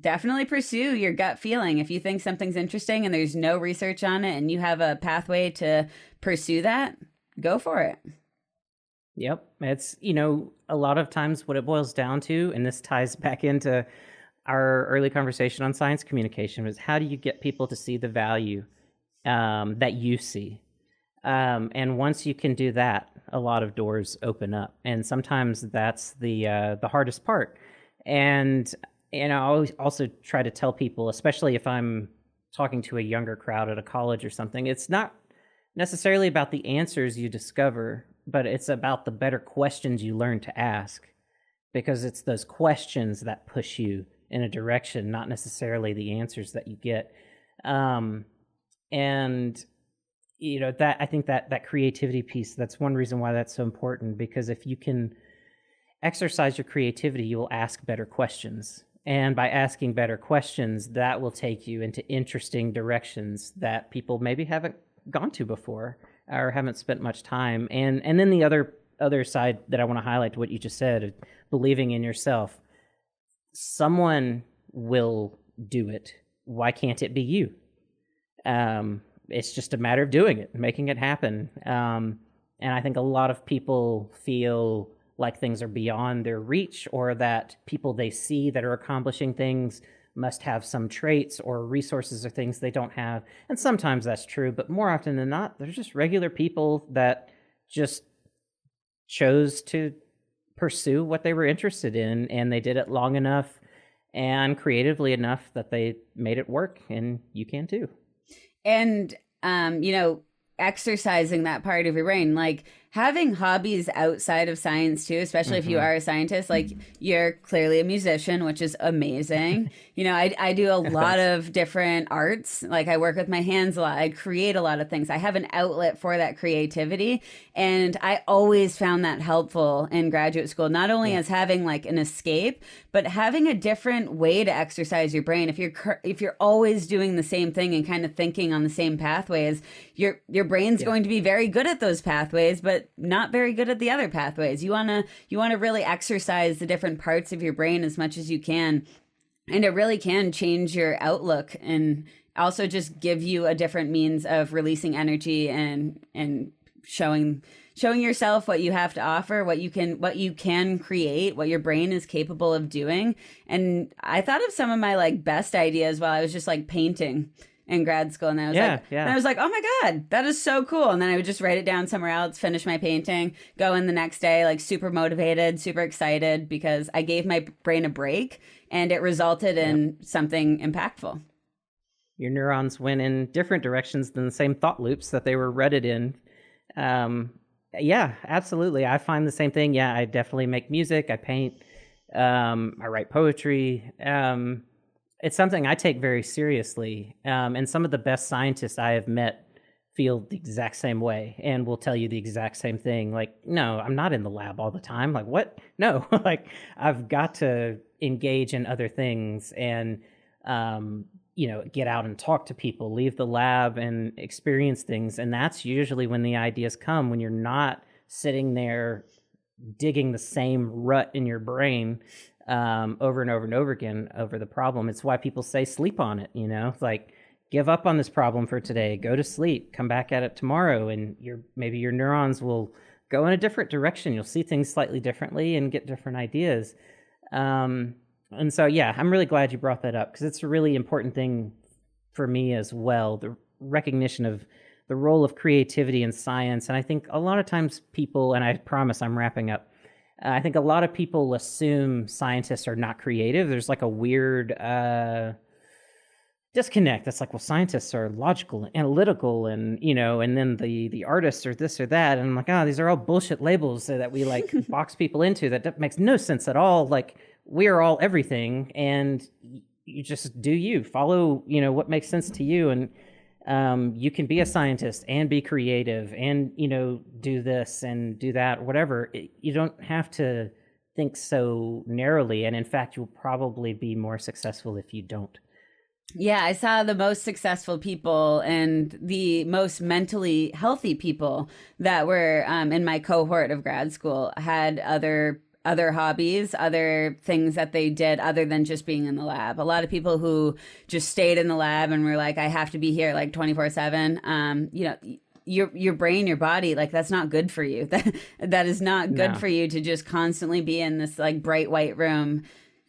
definitely pursue your gut feeling. If you think something's interesting and there's no research on it, and you have a pathway to pursue that, go for it. Yep. It's, you know, a lot of times what it boils down to, and this ties back into our early conversation on science communication, is how do you get people to see the value um, that you see? Um, and once you can do that, a lot of doors open up. And sometimes that's the uh, the hardest part. And and I always also try to tell people, especially if I'm talking to a younger crowd at a college or something, it's not necessarily about the answers you discover, but it's about the better questions you learn to ask because it's those questions that push you in a direction, not necessarily the answers that you get. Um, and you know that I think that that creativity piece that's one reason why that's so important because if you can exercise your creativity, you will ask better questions. And by asking better questions, that will take you into interesting directions that people maybe haven't gone to before or haven't spent much time. And and then the other other side that I want to highlight to what you just said, believing in yourself. Someone will do it. Why can't it be you? Um, it's just a matter of doing it, making it happen. Um, and I think a lot of people feel like things are beyond their reach or that people they see that are accomplishing things must have some traits or resources or things they don't have. And sometimes that's true, but more often than not, they're just regular people that just chose to pursue what they were interested in and they did it long enough and creatively enough that they made it work and you can too. And um, you know, exercising that part of your brain like having hobbies outside of science too especially mm-hmm. if you mm-hmm. are a scientist like you're clearly a musician which is amazing you know I, I do a lot of different arts like i work with my hands a lot i create a lot of things i have an outlet for that creativity and i always found that helpful in graduate school not only yeah. as having like an escape but having a different way to exercise your brain if you're if you're always doing the same thing and kind of thinking on the same pathways your your brain's yeah. going to be very good at those pathways but not very good at the other pathways. You want to you want to really exercise the different parts of your brain as much as you can. And it really can change your outlook and also just give you a different means of releasing energy and and showing showing yourself what you have to offer, what you can what you can create, what your brain is capable of doing. And I thought of some of my like best ideas while I was just like painting in grad school and I was yeah, like yeah. I was like, "Oh my god, that is so cool." And then I would just write it down somewhere else, finish my painting, go in the next day like super motivated, super excited because I gave my brain a break and it resulted in something impactful. Your neurons went in different directions than the same thought loops that they were redded in. Um, yeah, absolutely. I find the same thing. Yeah, I definitely make music. I paint. Um, I write poetry. Um, it's something I take very seriously. Um, and some of the best scientists I have met feel the exact same way and will tell you the exact same thing. Like, no, I'm not in the lab all the time. Like, what? No, like I've got to engage in other things and um, you know get out and talk to people leave the lab and experience things and that's usually when the ideas come when you're not sitting there digging the same rut in your brain um, over and over and over again over the problem. It's why people say sleep on it you know? Like give up on this problem for today go to sleep come back at it tomorrow and your maybe your neurons will go in a different direction. You'll see things slightly differently and get different ideas. Um, and so yeah i'm really glad you brought that up because it's a really important thing for me as well the recognition of the role of creativity in science. And i think a lot of times people and i promise i'm wrapping up i think a lot of people assume scientists are not creative. There's like a weird uh, disconnect. That's like well scientists are logical and analytical and you know and then the the artists are this or that. And i'm like oh these are all bullshit labels that we like box people into. That makes no sense at all. Like we are all everything and you just do you. Follow you know what makes sense to you. And um, you can be a scientist and be creative and you know do this and do that whatever. It, you don't have to think so narrowly and in fact you'll probably be more successful if you don't. Yeah, I saw the most successful people and the most mentally healthy people that were um, in my cohort of grad school had other other hobbies, other things that they did other than just being in the lab. A lot of people who just stayed in the lab and were like, I have to be here like 24 seven. Um, you know, your your brain, your body, like that's not good for you. That that is not good no. for you to just constantly be in this like bright white room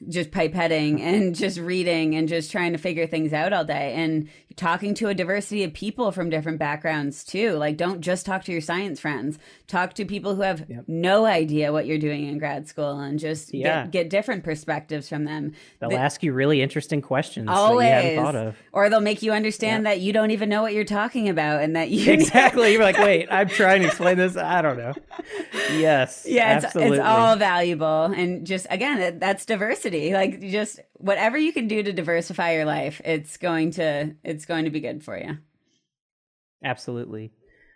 just pipetting and just reading and just trying to figure things out all day. And talking to a diversity of people from different backgrounds too. Like, don't just talk to your science friends. Talk to people who have yep. no idea what you're doing in grad school, and just yeah. get, get different perspectives from them. They'll the, ask you really interesting questions always, that you hadn't thought of, or they'll make you understand yep. that you don't even know what you're talking about, and that you exactly. You're like, wait, I'm trying to explain this. I don't know. Yes, yeah, it's, it's all valuable, and just again, that's diversity. Like, just whatever you can do to diversify your life, it's going to it's going to be good for you. Absolutely.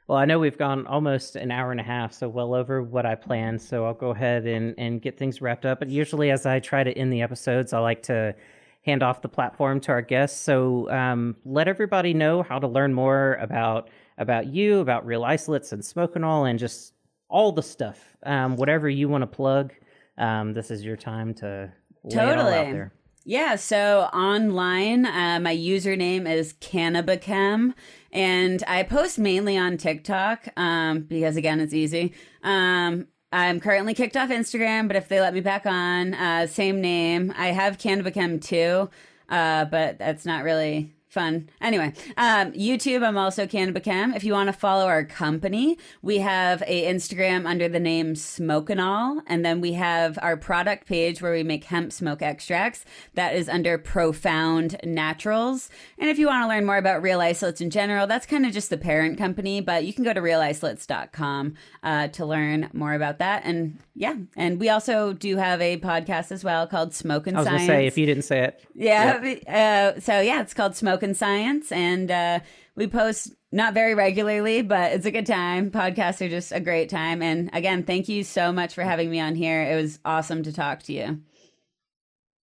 Well, I know we've gone almost an hour and a half, so well over what I planned. So I'll go ahead and, and get things wrapped up. But usually, as I try to end the episodes, I like to hand off the platform to our guests. So um, let everybody know how to learn more about about you, about real isolates and smokenol, and all, and just all the stuff. Um, whatever you want to plug, um, this is your time to totally. Yeah, so online, uh, my username is Cannabichem, and I post mainly on TikTok um, because, again, it's easy. Um, I'm currently kicked off Instagram, but if they let me back on, uh, same name. I have Cannabichem too, uh, but that's not really fun. Anyway, um, YouTube, I'm also Cannabichem. If you want to follow our company, we have a Instagram under the name Smokenol, and All, and then we have our product page where we make hemp smoke extracts. That is under Profound Naturals. And if you want to learn more about real isolates in general, that's kind of just the parent company, but you can go to realisolates.com uh, to learn more about that. And yeah, and we also do have a podcast as well called Smoke and I was Science. Say if you didn't say it. Yeah. Yep. Uh, so yeah, it's called Smoke Science, and uh, we post not very regularly, but it's a good time. Podcasts are just a great time. And again, thank you so much for having me on here. It was awesome to talk to you.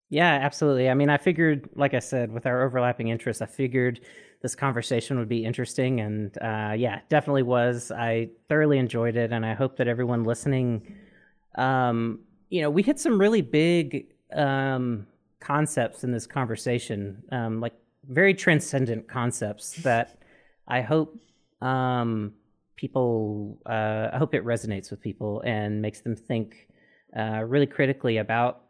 Yeah, absolutely. I mean, I figured, like I said, with our overlapping interests, I figured this conversation would be interesting. And uh, yeah, definitely was. I thoroughly enjoyed it. And I hope that everyone listening um, you know, we hit some really big um, concepts in this conversation, um, like very transcendent concepts that I hope um, people, uh, I hope it resonates with people and makes them think uh, really critically about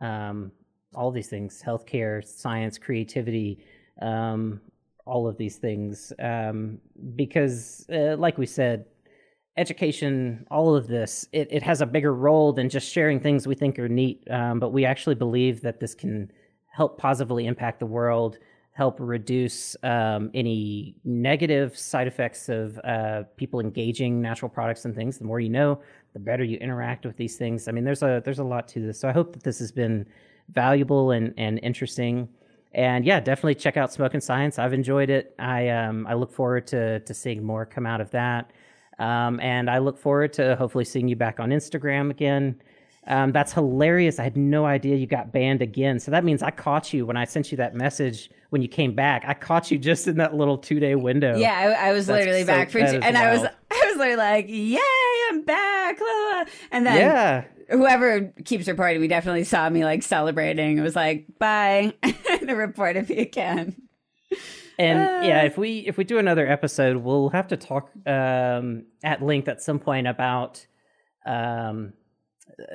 um, all these things healthcare, science, creativity, um, all of these things. Um, because, uh, like we said, education, all of this, it, it has a bigger role than just sharing things we think are neat. Um, but we actually believe that this can help positively impact the world, help reduce um, any negative side effects of uh, people engaging natural products and things. The more you know, the better you interact with these things. I mean, there's a there's a lot to this. So I hope that this has been valuable and and interesting. And yeah, definitely check out Smoke and Science. I've enjoyed it. I um I look forward to to seeing more come out of that. Um, and I look forward to hopefully seeing you back on Instagram again. Um, that's hilarious. I had no idea you got banned again. So that means I caught you when I sent you that message when you came back. I caught you just in that little two day window. Yeah, I, I was that's literally so, back for, two, and wild. I was I was literally like, "Yay, I'm back!" And then yeah. whoever keeps reporting, we definitely saw me like celebrating. It was like, "Bye," and reported me again. And uh, yeah, if we if we do another episode, we'll have to talk um, at length at some point about um,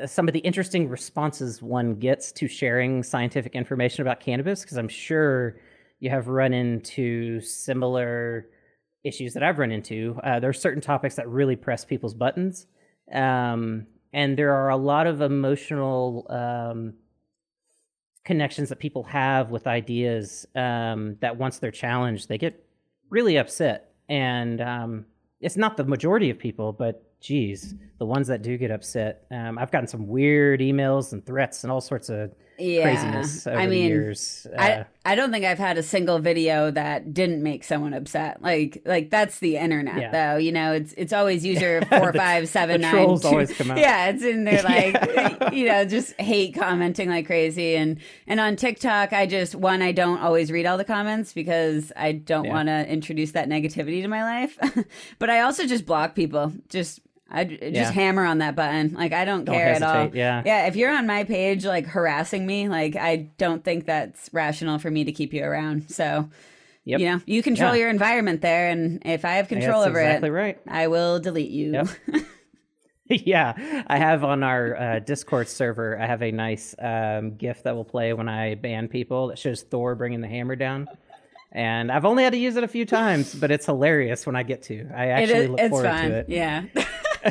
some of the interesting responses one gets to sharing scientific information about cannabis, because I'm sure you have run into similar issues that I've run into. Uh, there are certain topics that really press people's buttons, um, and there are a lot of emotional um, connections that people have with ideas um, that once they're challenged, they get really upset. And um, it's not the majority of people, but geez, the ones that do get upset. Um, I've gotten some weird emails and threats and all sorts of yeah. craziness over I mean, the years. Uh, I I don't think I've had a single video that didn't make someone upset. Like like that's the internet yeah. though. You know, it's it's always user four the, five seven nine. Trolls two. always come out. Yeah, it's in there like yeah. you know just hate commenting like crazy and and on TikTok I just one I don't always read all the comments because I don't want to introduce that negativity to my life. but I also just block people. Just I just yeah. hammer on that button. Like I don't, don't care hesitate. at all. Yeah. Yeah. If you're on my page like harassing me, like I don't think that's rational for me to keep you around. So yep. you know, you control yeah. your environment there and if I have control over exactly it, right. I will delete you. Yep. yeah. I have on our uh, Discord server, I have a nice um, GIF that will play when I ban people that shows Thor bringing the hammer down. and I've only had to use it a few times, but it's hilarious when I get to. I actually look it's forward fun. to it. Yeah.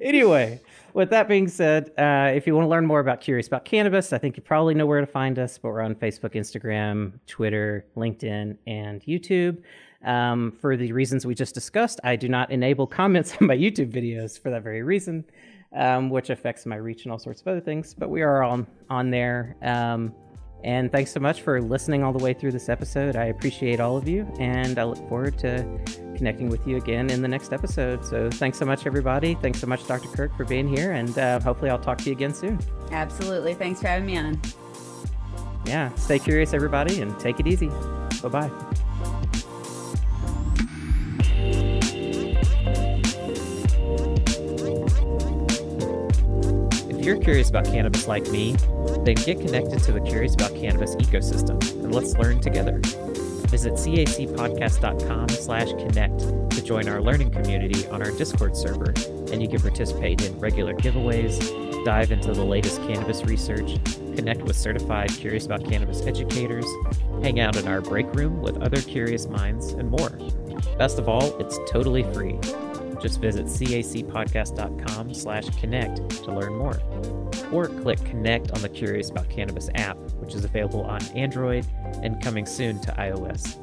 anyway, with that being said, uh, if you want to learn more about Curious About Cannabis, I think you probably know where to find us, but we're on Facebook, Instagram, Twitter, LinkedIn, and YouTube. Um, for the reasons we just discussed, I do not enable comments on my YouTube videos for that very reason, um, which affects my reach and all sorts of other things. But we are on on there. Um, and thanks so much for listening all the way through this episode. I appreciate all of you, and I look forward to connecting with you again in the next episode. So thanks so much, everybody. Thanks so much, Dr. Kirk, for being here, and uh, hopefully I'll talk to you again soon. Absolutely. Thanks for having me on. Yeah, stay curious, everybody, and take it easy. Bye bye. You're curious about cannabis like me, then get connected to the Curious About Cannabis ecosystem and let's learn together. Visit cacpodcast.com slash connect to join our learning community on our Discord server, and you can participate in regular giveaways, dive into the latest cannabis research, connect with certified Curious About Cannabis educators, hang out in our break room with other curious minds, and more. Best of all, it's totally free. Just visit cacpodcast.com slash connect to learn more. Or click connect on the Curious About Cannabis app, which is available on Android and coming soon to iOS.